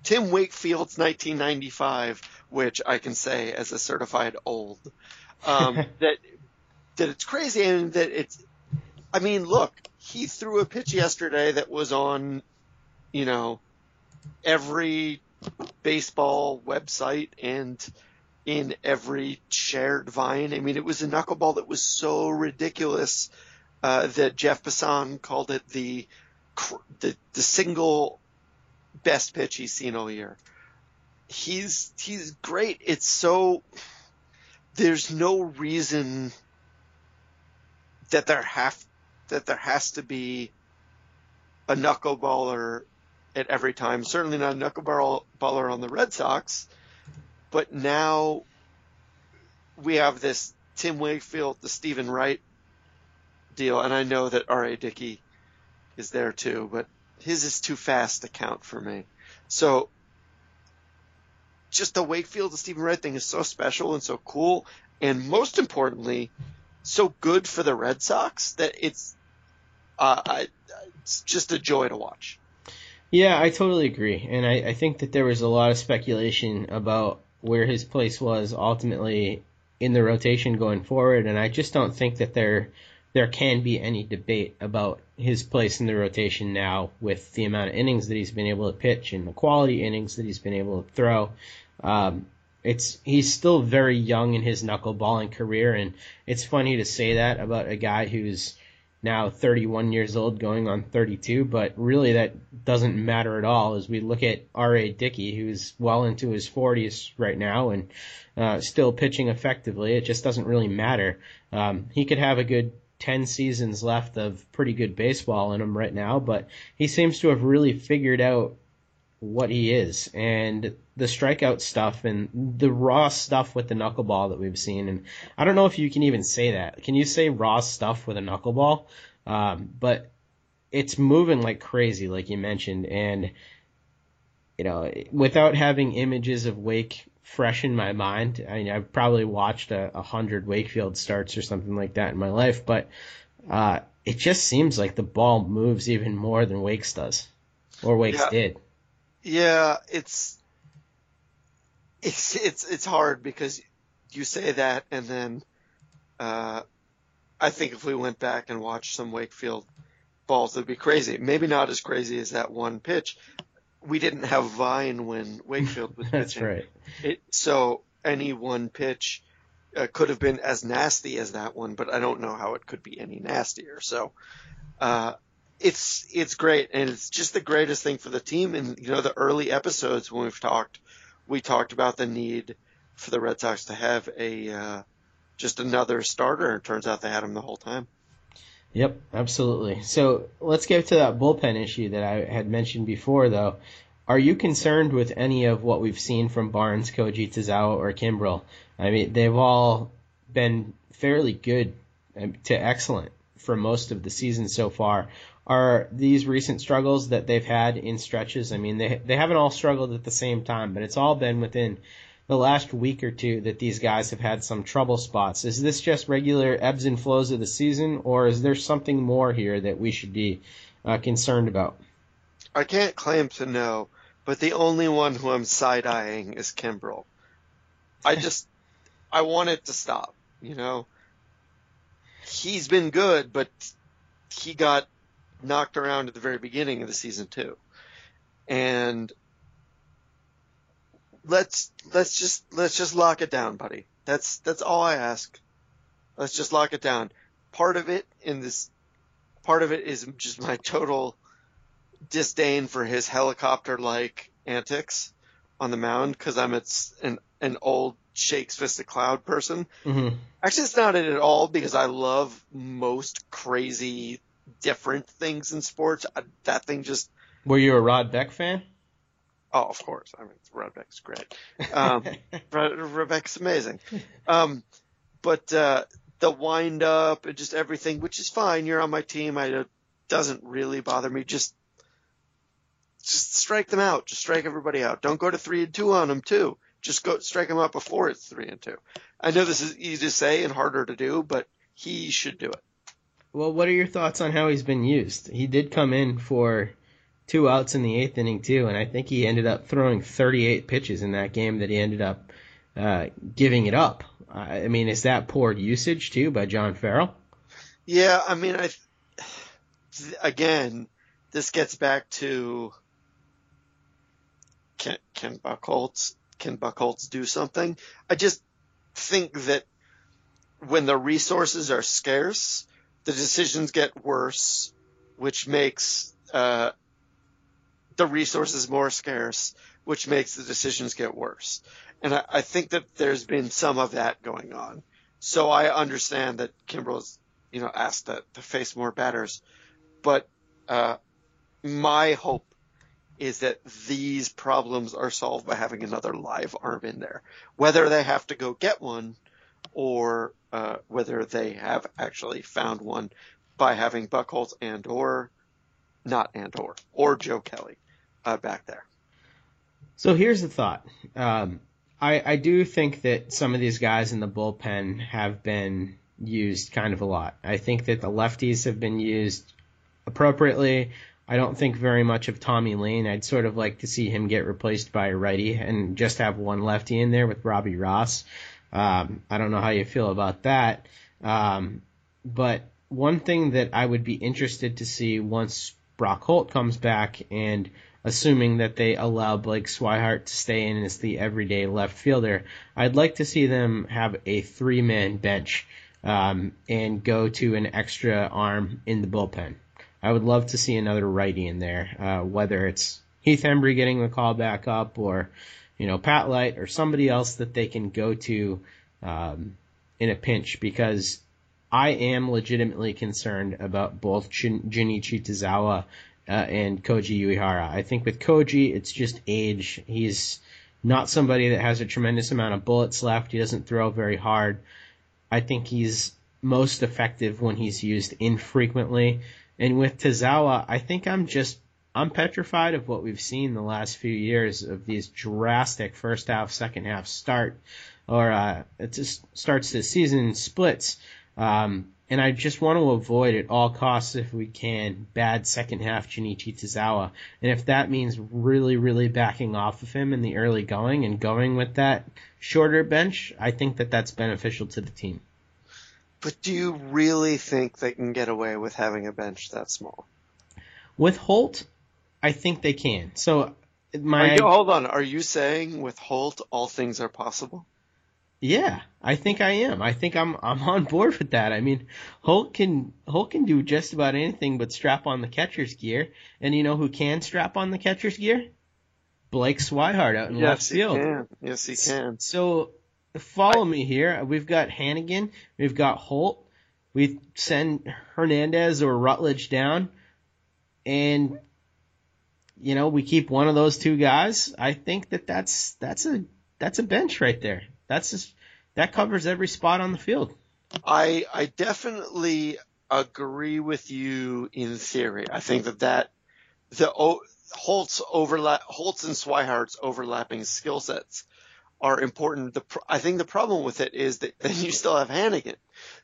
Tim Wakefield's 1995 which I can say as a certified old, um, that that it's crazy and that it's. I mean, look, he threw a pitch yesterday that was on, you know, every baseball website and in every shared vine. I mean, it was a knuckleball that was so ridiculous uh, that Jeff Passan called it the, the the single best pitch he's seen all year he's he's great. It's so there's no reason that there have that there has to be a knuckleballer at every time. Certainly not a knuckleballer on the Red Sox, but now we have this Tim Wakefield, the Steven Wright deal, and I know that R.A. Dickey is there too, but his is too fast to count for me. So just the Wakefield and Steven Wright thing is so special and so cool, and most importantly, so good for the Red Sox that it's uh, I, it's just a joy to watch. Yeah, I totally agree, and I, I think that there was a lot of speculation about where his place was ultimately in the rotation going forward, and I just don't think that there there can be any debate about his place in the rotation now with the amount of innings that he's been able to pitch and the quality innings that he's been able to throw. Um, it's he's still very young in his knuckleballing career, and it's funny to say that about a guy who's now 31 years old, going on 32. But really, that doesn't matter at all. As we look at R.A. Dickey, who's well into his 40s right now and uh, still pitching effectively, it just doesn't really matter. Um, he could have a good 10 seasons left of pretty good baseball in him right now, but he seems to have really figured out what he is and the strikeout stuff and the raw stuff with the knuckleball that we've seen. And I don't know if you can even say that. Can you say raw stuff with a knuckleball? Um, but it's moving like crazy, like you mentioned. And you know, without having images of Wake fresh in my mind, I mean, I've probably watched a, a hundred Wakefield starts or something like that in my life, but uh, it just seems like the ball moves even more than Wake's does, or Wake's Yeah. did. Yeah, it's it's it's it's hard because you say that and then uh I think if we went back and watched some Wakefield balls it'd be crazy. Maybe not as crazy as that one pitch. We didn't have Vine when Wakefield was That's pitching. right. It, so any one pitch uh, could have been as nasty as that one, but I don't know how it could be any nastier. So uh, it's it's great, and it's just the greatest thing for the team. And you know, the early episodes when we've talked, we talked about the need for the Red Sox to have a uh, just another starter, and it turns out they had him the whole time. Yep, absolutely. So let's get to that bullpen issue that I had mentioned before, though. Are you concerned with any of what we've seen from Barnes, Koji, Tazawa, or Kimbrel? I mean, they've all been fairly good um, to excellent for most of the season so far. Are these recent struggles that they've had in stretches? I mean, they they haven't all struggled at the same time, but it's all been within the last week or two that these guys have had some trouble spots. Is this just regular ebbs and flows of the season, or is there something more here that we should be uh, concerned about? I can't claim to know, but the only one who I'm side eyeing is Kimbrel. I just, I want it to stop, you know? He's been good, but he got knocked around at the very beginning of the season too. And let's, let's just, let's just lock it down, buddy. That's, that's all I ask. Let's just lock it down. Part of it in this, part of it is just my total disdain for his helicopter-like antics on the mound because I'm it's an an old shakes fisted cloud person. Mm-hmm. Actually, it's not it at all because I love most crazy different things in sports. I, that thing just Were you a Rod Beck fan? Oh, of course. I mean, Rebecca's great. Um, Re- Rebecca's amazing. Um, but uh, the wind up and just everything, which is fine. You're on my team. I it doesn't really bother me. Just just strike them out. Just strike everybody out. Don't go to three and two on them too. Just go strike them out before it's three and two. I know this is easy to say and harder to do, but he should do it. Well, what are your thoughts on how he's been used? He did come in for two outs in the eighth inning too, and I think he ended up throwing 38 pitches in that game that he ended up uh, giving it up. I mean, is that poor usage too by John Farrell? Yeah, I mean, I again, this gets back to can can Buchholz can Buchholz do something? I just think that when the resources are scarce, the decisions get worse, which makes uh, the resources more scarce, which makes the decisions get worse. And I, I think that there's been some of that going on. So I understand that Kimbrel's, you know, asked to, to face more batters, but uh, my hope is that these problems are solved by having another live arm in there. Whether they have to go get one or uh, whether they have actually found one by having Buchholz and or not and or or Joe Kelly uh, back there. So here's the thought. Um, I, I do think that some of these guys in the bullpen have been used kind of a lot. I think that the lefties have been used appropriately. I don't think very much of Tommy Layne. I'd sort of like to see him get replaced by a righty and just have one lefty in there with Robbie Ross. Um, I don't know how you feel about that. Um, but one thing that I would be interested to see once Brock Holt comes back and assuming that they allow Blake Swihart to stay in as the everyday left fielder, I'd like to see them have a three man bench um, and go to an extra arm in the bullpen. I would love to see another righty in there, uh, whether it's Heath Hembree getting the call back up or, you know, Pat Light or somebody else that they can go to um, in a pinch because I am legitimately concerned about both Junichi Tazawa uh, and Koji Uehara. I think with Koji, it's just age. He's not somebody that has a tremendous amount of bullets left. He doesn't throw very hard. I think he's most effective when he's used infrequently. And with Tazawa, I think I'm just I'm petrified of what we've seen the last few years of these drastic first half, second half start, or uh, it just starts the season splits. Um, and I just want to avoid at all costs, if we can, bad second half Junichi Tazawa. And if that means really, really backing off of him in the early going and going with that shorter bench, I think that that's beneficial to the team. But do you really think they can get away with having a bench that small? With Holt, I think they can. So my you, hold on, are you saying with Holt all things are possible? Yeah, I think I am. I think I'm I'm on board with that. I mean, Holt can Holt can do just about anything but strap on the catcher's gear. And you know who can strap on the catcher's gear? Blake Swihart out in yes, left field. He can. Yes, he can. So follow me here. We've got Hanigan, we've got Holt, we send Hernandez or Rutledge down, and you know we keep one of those two guys. I think that that's that's a that's a bench right there. That's just, that covers every spot on the field. I I definitely agree with you in theory. I think that that the Holt's overlap Holt's and Swihart's overlapping skill sets are important. The I think the problem with it is that then you still have Hanigan.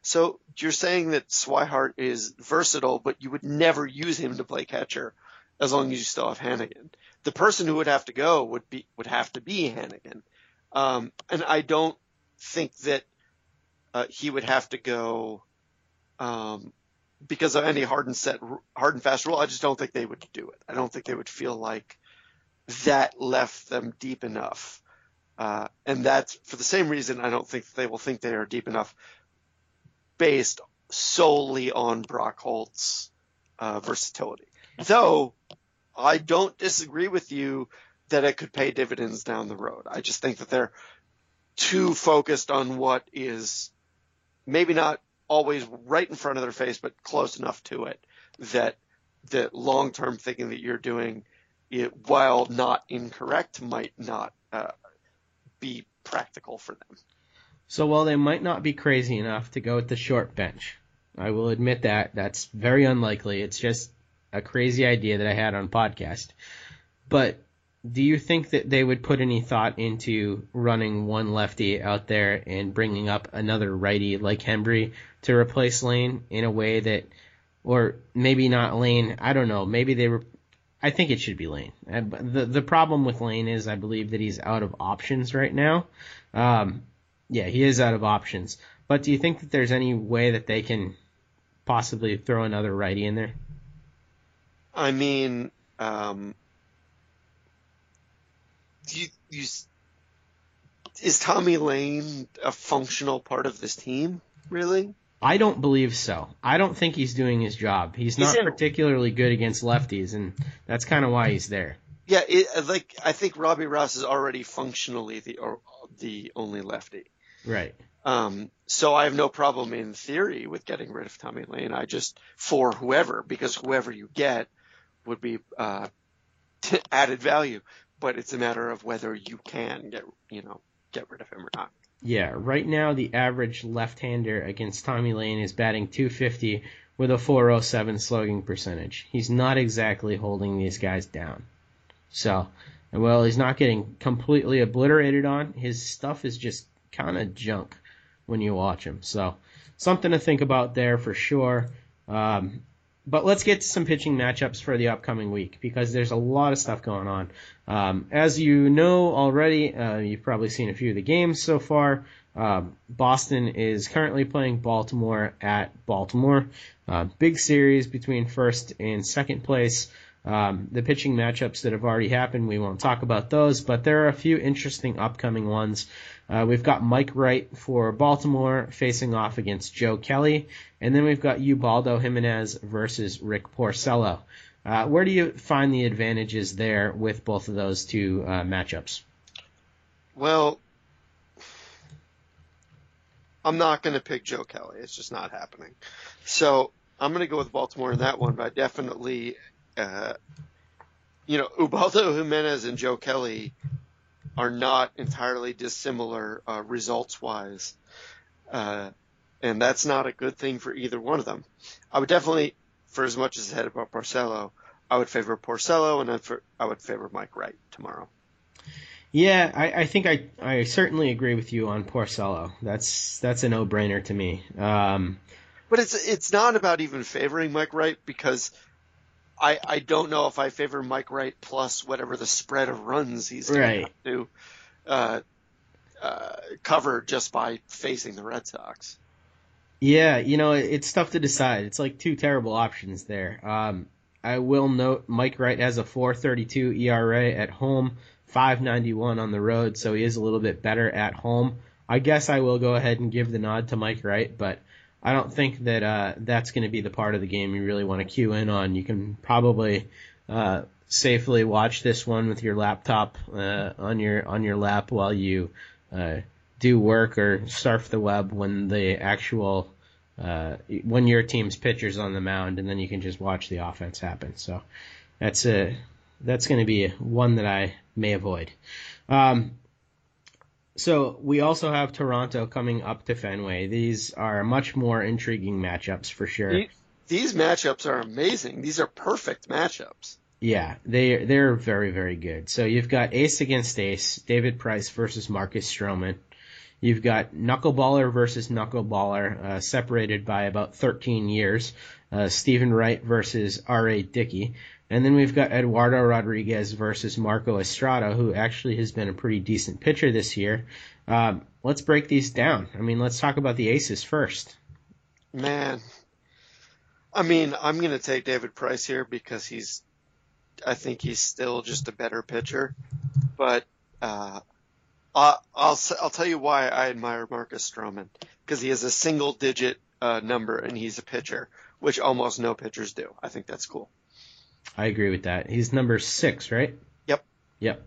So you're saying that Swihart is versatile, but you would never use him to play catcher as long as you still have Hanigan. The person who would have to go would be would have to be Hanigan. Um, and I don't think that uh, he would have to go um, because of any hard and set, hard and fast rule. I just don't think they would do it. I don't think they would feel like that left them deep enough. Uh, and that's for the same reason I don't think they will think they are deep enough based solely on Brock Holt's uh, versatility. Though I don't disagree with you that it could pay dividends down the road. I just think that they're too focused on what is maybe not always right in front of their face, but close enough to it that the long term thinking that you're doing, it, while not incorrect, might not uh, be practical for them. So while they might not be crazy enough to go with the short bench, I will admit that that's very unlikely. It's just a crazy idea that I had on podcast. But do you think that they would put any thought into running one lefty out there and bringing up another righty like Hembree to replace Layne in a way that, or maybe not Layne, I don't know, maybe they were, I think it should be Layne. Uh, the the problem with Layne is I believe that he's out of options right now. Um, yeah, he is out of options. But do you think that there's any way that they can possibly throw another righty in there? I mean, um, you, you, is Tommy Layne a functional part of this team? Really? I don't believe so. I don't think he's doing his job. He's, he's not in, particularly good against lefties, and that's kind of why he's there. Yeah, it, like I think Robbie Ross is already functionally the or, the only lefty. Right. Um, so I have no problem in theory with getting rid of Tommy Layne. I just for whoever because whoever you get would be uh, added value but it's a matter of whether you can get you know get rid of him or not. Yeah, right now the average left-hander against Tommy Layne is batting 250 with a 407 slugging percentage. He's not exactly holding these guys down. So, well, he's not getting completely obliterated on. His stuff is just kind of junk when you watch him. So, something to think about there for sure. Um, but let's get to some pitching matchups for the upcoming week because there's a lot of stuff going on. Um, as you know already, uh, you've probably seen a few of the games so far. Um, Boston is currently playing Baltimore at Baltimore. Uh, big series between first and second place. Um, the pitching matchups that have already happened, we won't talk about those, but there are a few interesting upcoming ones. Uh, we've got Mike Wright for Baltimore facing off against Joe Kelly, and then we've got Ubaldo Jimenez versus Rick Porcello. Uh, where do you find the advantages there with both of those two uh, matchups? Well, I'm not going to pick Joe Kelly. It's just not happening. So I'm going to go with Baltimore in that one, but I definitely uh, you know, Ubaldo Jimenez and Joe Kelly are not entirely dissimilar uh, results wise. Uh, and that's not a good thing for either one of them. I would definitely, for as much as I said about Porcello, I would favor Porcello, and I would favor Mike Wright tomorrow. Yeah, I, I think I, I certainly agree with you on Porcello. That's that's a no brainer to me. Um, but it's it's not about even favoring Mike Wright because I I don't know if I favor Mike Wright plus whatever the spread of runs he's going right. to uh, uh, cover just by facing the Red Sox. Yeah, you know it's tough to decide. It's like two terrible options there. Um, I will note Mike Wright has a 4.32 ERA at home. 591 on the road, so he is a little bit better at home. I guess I will go ahead and give the nod to Mike Wright, but I don't think that uh, that's going to be the part of the game you really want to cue in on. You can probably uh, safely watch this one with your laptop uh, on your on your lap while you uh, do work or surf the web when the actual uh, when your team's pitcher's on the mound, and then you can just watch the offense happen. So that's a that's going to be one that I may avoid. Um, so we also have Toronto coming up to Fenway. These are much more intriguing matchups for sure. These matchups are amazing. These are perfect matchups. Yeah, they they're very very good. So you've got ace against ace, David Price versus Marcus Stroman. You've got knuckleballer versus knuckleballer, uh, separated by about 13 years. Uh, Steven Wright versus R.A. Dickey. And then we've got Eduardo Rodriguez versus Marco Estrada, who actually has been a pretty decent pitcher this year. Um, let's break these down. I mean, let's talk about the aces first. Man, I mean, I'm going to take David Price here because he's, I think he's still just a better pitcher. But uh, I'll, I'll I'll tell you why I admire Marcus Stroman because he has a single digit uh, number and he's a pitcher, which almost no pitchers do. I think that's cool. I agree with that. He's number six, right? Yep. Yep.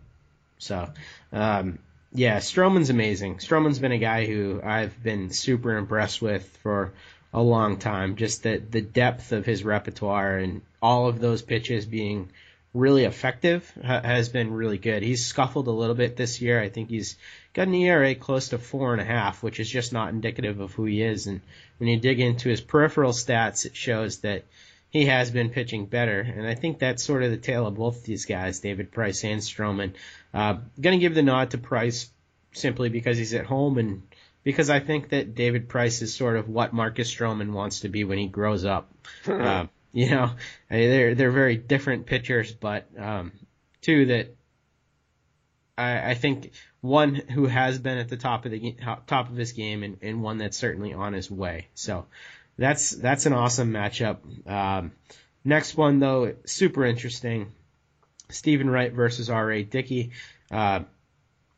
So, um, yeah, Stroman's amazing. Stroman's been a guy who I've been super impressed with for a long time. Just the the depth of his repertoire and all of those pitches being really effective ha- has been really good. He's scuffled a little bit this year. I think he's got an ERA close to four and a half, which is just not indicative of who he is. And when you dig into his peripheral stats, it shows that he has been pitching better. And I think that's sort of the tale of both these guys, David Price and Stroman. Uh, going to give the nod to Price simply because he's at home and because I think that David Price is sort of what Marcus Stroman wants to be when he grows up. uh, you know, they're they're very different pitchers, but um, two that I, I think one who has been at the top of the top of his game and, and one that's certainly on his way. So that's that's an awesome matchup. Um, next one though, super interesting. Steven Wright versus R.A. Dickey. Uh,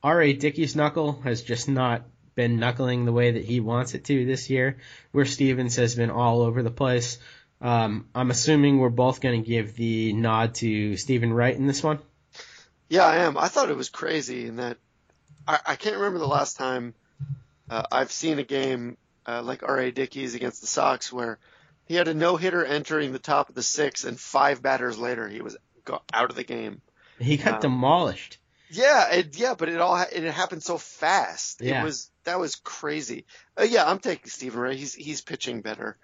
R.A. Dickey's knuckle has just not been knuckling the way that he wants it to this year, where Stevens has been all over the place. Um, I'm assuming we're both going to give the nod to Steven Wright in this one. Yeah, I am. I thought it was crazy in that I, I can't remember the last time uh, I've seen a game uh, like R.A. Dickey's against the Sox, where he had a no hitter entering the top of the sixth, and five batters later he was out of the game. He got um, demolished. Yeah, it, yeah, but it all it happened so fast. Yeah. It was that was crazy. Uh, yeah, I'm taking Steven Wright. He's he's pitching better.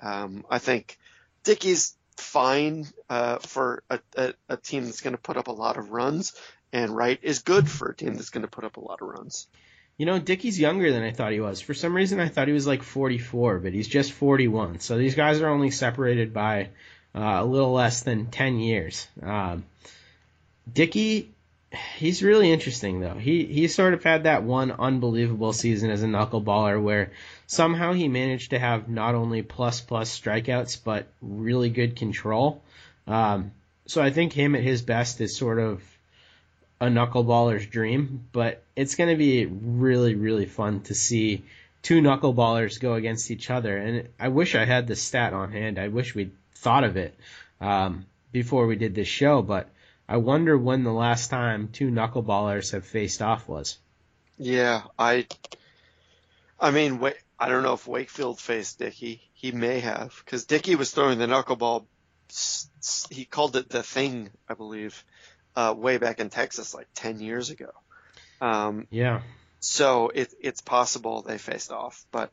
Um, I think Dickey's fine uh, for a, a, a team that's going to put up a lot of runs, and Wright is good for a team that's going to put up a lot of runs. You know, Dickey's younger than I thought he was. For some reason, I thought he was like 44, but he's just 41. So these guys are only separated by uh, a little less than 10 years. Um, Dickey, he's really interesting though. He he sort of had that one unbelievable season as a knuckleballer where somehow he managed to have not only plus plus strikeouts but really good control. Um, so I think him at his best is sort of a knuckleballer's dream, but it's going to be really, really fun to see two knuckleballers go against each other. And I wish I had the stat on hand. I wish we'd thought of it um, before we did this show, but I wonder when the last time two knuckleballers have faced off was. Yeah, I. I mean, I don't know if Wakefield faced Dickey. He may have, because Dickey was throwing the knuckleball. He called it the thing, I believe uh, way back in Texas like 10 years ago. Um, yeah. So it, it's possible they faced off, but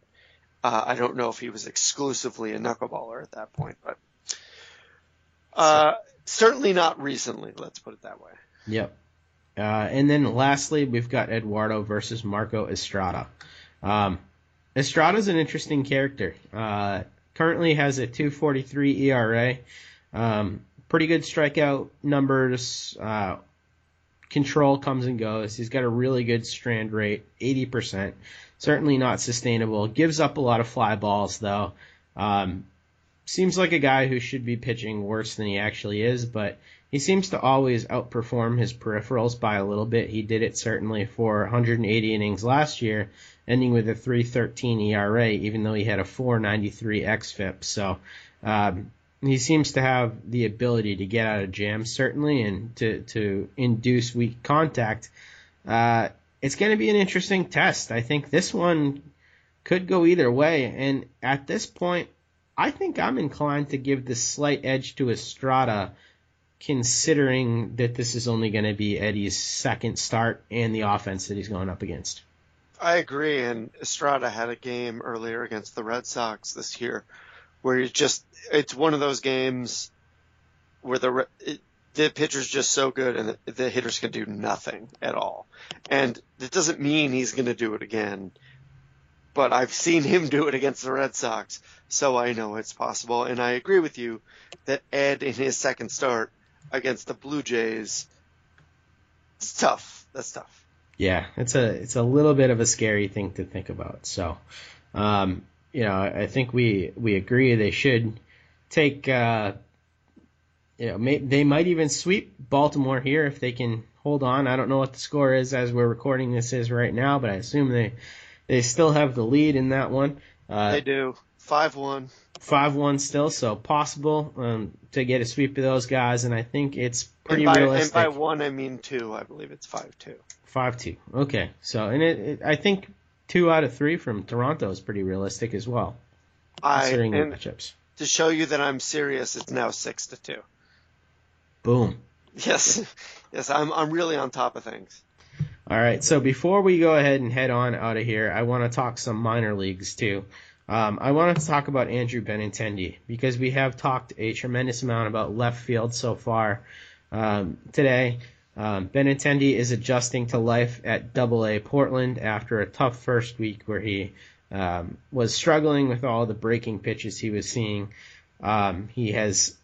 uh, I don't know if he was exclusively a knuckleballer at that point. But uh, Certainly not recently. Let's put it that way. Yep. Uh, and then lastly, we've got Eduardo versus Marco Estrada. Um, Estrada's an interesting character. Uh, currently has a 2.43 ERA. Um, pretty good strikeout numbers. Uh, control comes and goes. He's got a really good strand rate, 80%. Certainly not sustainable. Gives up a lot of fly balls though. Um, seems like a guy who should be pitching worse than he actually is, but he seems to always outperform his peripherals by a little bit. He did it certainly for 180 innings last year, ending with a 3.13 ERA, even though he had a 4.93 xFIP. So um, he seems to have the ability to get out of jams certainly and to to induce weak contact. Uh, it's going to be an interesting test. I think this one could go either way, and at this point, I think I'm inclined to give the slight edge to Estrada, considering that this is only going to be Eddy's second start and the offense that he's going up against. I agree, and Estrada had a game earlier against the Red Sox this year where you just it's one of those games where the it, the pitcher's just so good and the, the hitters can do nothing at all. And it doesn't mean he's going to do it again. But I've seen him do it against the Red Sox, so I know it's possible. And I agree with you that Ed in his second start against the Blue Jays, it's tough. That's tough. Yeah, it's a it's a little bit of a scary thing to think about. So, um, you know, I think we we agree they should take. Uh, you know, may, they might even sweep Baltimore here if they can hold on. I don't know what the score is as we're recording this is right now, but I assume they they still have the lead in that one. Uh, they do five one. Five one still, so possible um, to get a sweep of those guys, and I think it's pretty and by, realistic. And by one, I mean two. I believe it's five two. Five two. Okay, so and it, it I think two out of three from Toronto is pretty realistic as well. I considering and matchups. To show you that I'm serious, it's now six to two. Boom. Yes, yes, I'm I'm really on top of things. All right, so before we go ahead and head on out of here, I want to talk some minor leagues too. Um, I wanted to talk about Andrew Benintendi because we have talked a tremendous amount about left field so far um, today. Um, Benintendi is adjusting to life at Double A Portland after a tough first week where he um, was struggling with all the breaking pitches he was seeing. Um, he has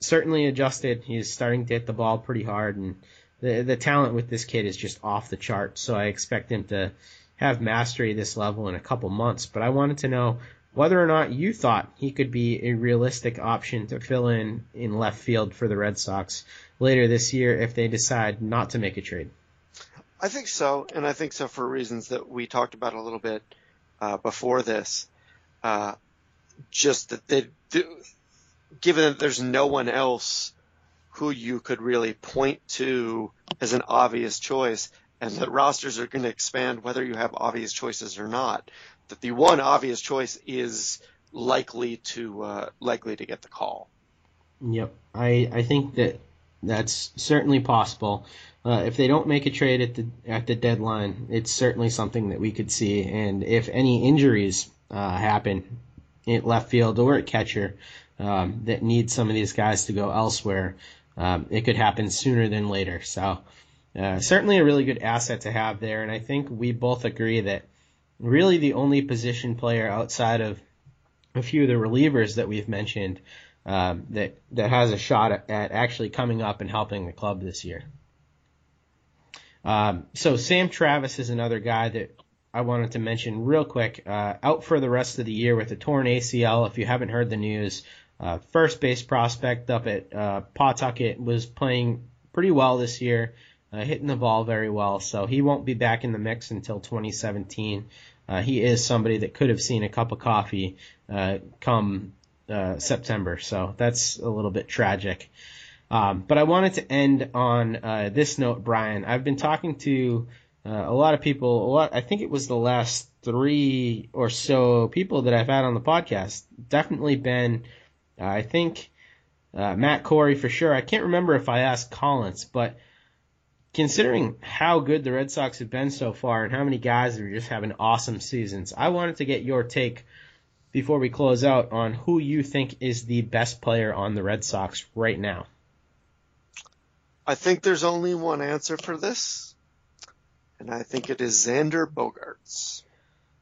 certainly adjusted. He's starting to hit the ball pretty hard, and the the talent with this kid is just off the chart. So I expect him to have mastery this level in a couple months. But I wanted to know whether or not you thought he could be a realistic option to fill in in left field for the Red Sox later this year if they decide not to make a trade. I think so, and I think so for reasons that we talked about a little bit uh, before this. Uh, just that they do, given that there's no one else who you could really point to as an obvious choice, and that rosters are going to expand whether you have obvious choices or not. That the one obvious choice is likely to uh, likely to get the call. Yep, I I think that that's certainly possible. Uh, if they don't make a trade at the at the deadline, it's certainly something that we could see. And if any injuries uh, happen in left field or at catcher um, that need some of these guys to go elsewhere, um, it could happen sooner than later. So uh, certainly a really good asset to have there. And I think we both agree that really the only position player outside of a few of the relievers that we've mentioned um, that that has a shot at, actually coming up and helping the club this year. Um, so Sam Travis is another guy that I wanted to mention real quick. Uh, out for the rest of the year with a torn ACL. If you haven't heard the news, uh, first base prospect up at uh, Pawtucket was playing pretty well this year, uh, hitting the ball very well. So he won't be back in the mix until 2017. Uh, he is somebody that could have seen a cup of coffee uh, come uh, September. So that's a little bit tragic. Um, but I wanted to end on uh, this note, Bryan. I've been talking to uh, a lot of people. A lot. I think it was the last three or so people that I've had on the podcast. Definitely been. I think Matt Corey for sure. I can't remember if I asked Collins, but considering how good the Red Sox have been so far and how many guys are just having awesome seasons, I wanted to get your take before we close out on who you think is the best player on the Red Sox right now. I think there's only one answer for this, and I think it is Xander Bogaerts.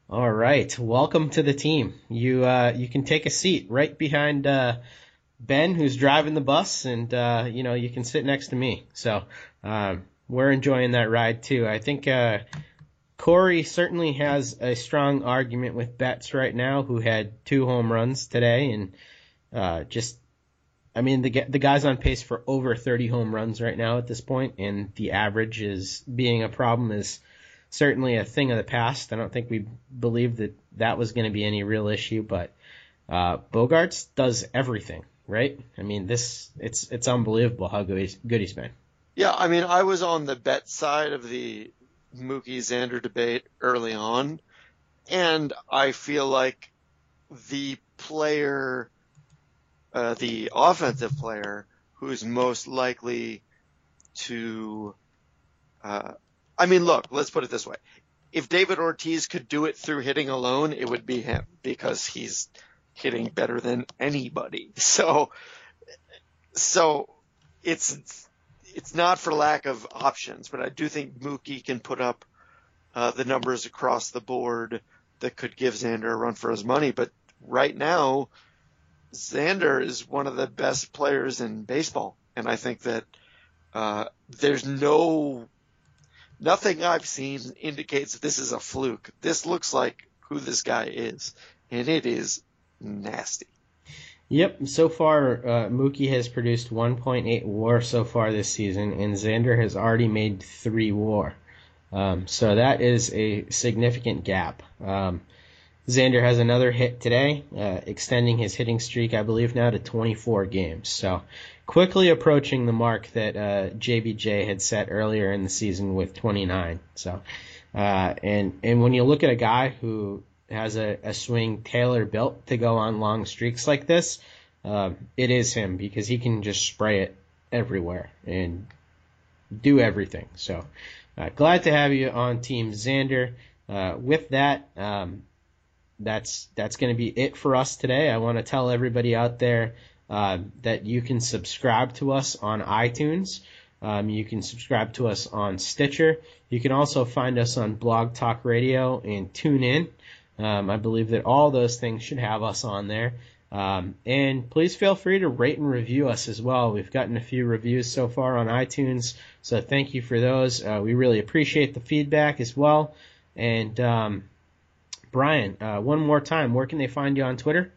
All right, welcome to the team. You uh, you can take a seat right behind uh, Ben, who's driving the bus, and uh, you know you can sit next to me. So um, we're enjoying that ride too. I think uh, Corey certainly has a strong argument with Betts right now, who had two home runs today, and uh, just I mean, the the guy's on pace for over 30 home runs right now at this point, and the average is being a problem is certainly a thing of the past. I don't think we believed that that was going to be any real issue, but uh, Bogaerts does everything, right? I mean, this it's it's unbelievable how good he's, good he's been. Yeah, I mean, I was on the Betts side of the Mookie Xander debate early on, and I feel like the player uh, the offensive player who's most likely to. Uh, I mean, look, let's put it this way: if David Ortiz could do it through hitting alone, it would be him because he's hitting better than anybody. So, so it's it's not for lack of options, but I do think Mookie can put up uh, the numbers across the board that could give Xander a run for his money. But right now, Xander is one of the best players in baseball, and I think that uh, there's no nothing I've seen indicates this is a fluke. This looks like who this guy is, and it is nasty. Yep, so far uh, Mookie has produced 1.8 WAR so far this season, and Xander has already made three WAR. Um, so that is a significant gap. Um, Xander has another hit today, uh, extending his hitting streak, I believe, now to 24 games. So quickly approaching the mark that uh, JBJ had set earlier in the season with 29. So, uh, and and when you look at a guy who has a, a swing tailor built to go on long streaks like this, uh, it is him because he can just spray it everywhere and do everything. So, uh, glad to have you on Team Xander. Uh, with that, um, that's that's going to be it for us today. I want to tell everybody out there uh, that you can subscribe to us on iTunes. Um, you can subscribe to us on Stitcher. You can also find us on Blog Talk Radio and tune in. Um, I believe that all those things should have us on there. Um, and please feel free to rate and review us as well. We've gotten a few reviews so far on iTunes, so thank you for those. Uh, we really appreciate the feedback as well. And um, Bryan, uh, one more time, where can they find you on Twitter?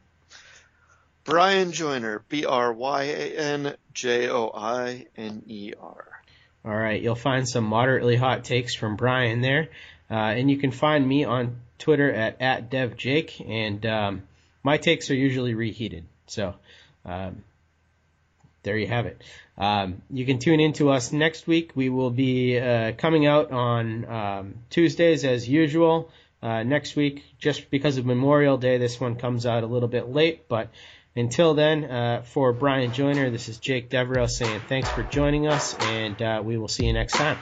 Bryan Joiner, B R Y A N J O I N E R. All right, you'll find some moderately hot takes from Bryan there, uh, and you can find me on Twitter at at devjake, and um, my takes are usually reheated. So um, there you have it. Um, you can tune in to us next week. We will be uh, coming out on um, Tuesdays as usual uh, next week. Just because of Memorial Day, this one comes out a little bit late. But until then, uh, for Bryan Joiner, this is Jake Devereaux saying thanks for joining us, and uh, we will see you next time.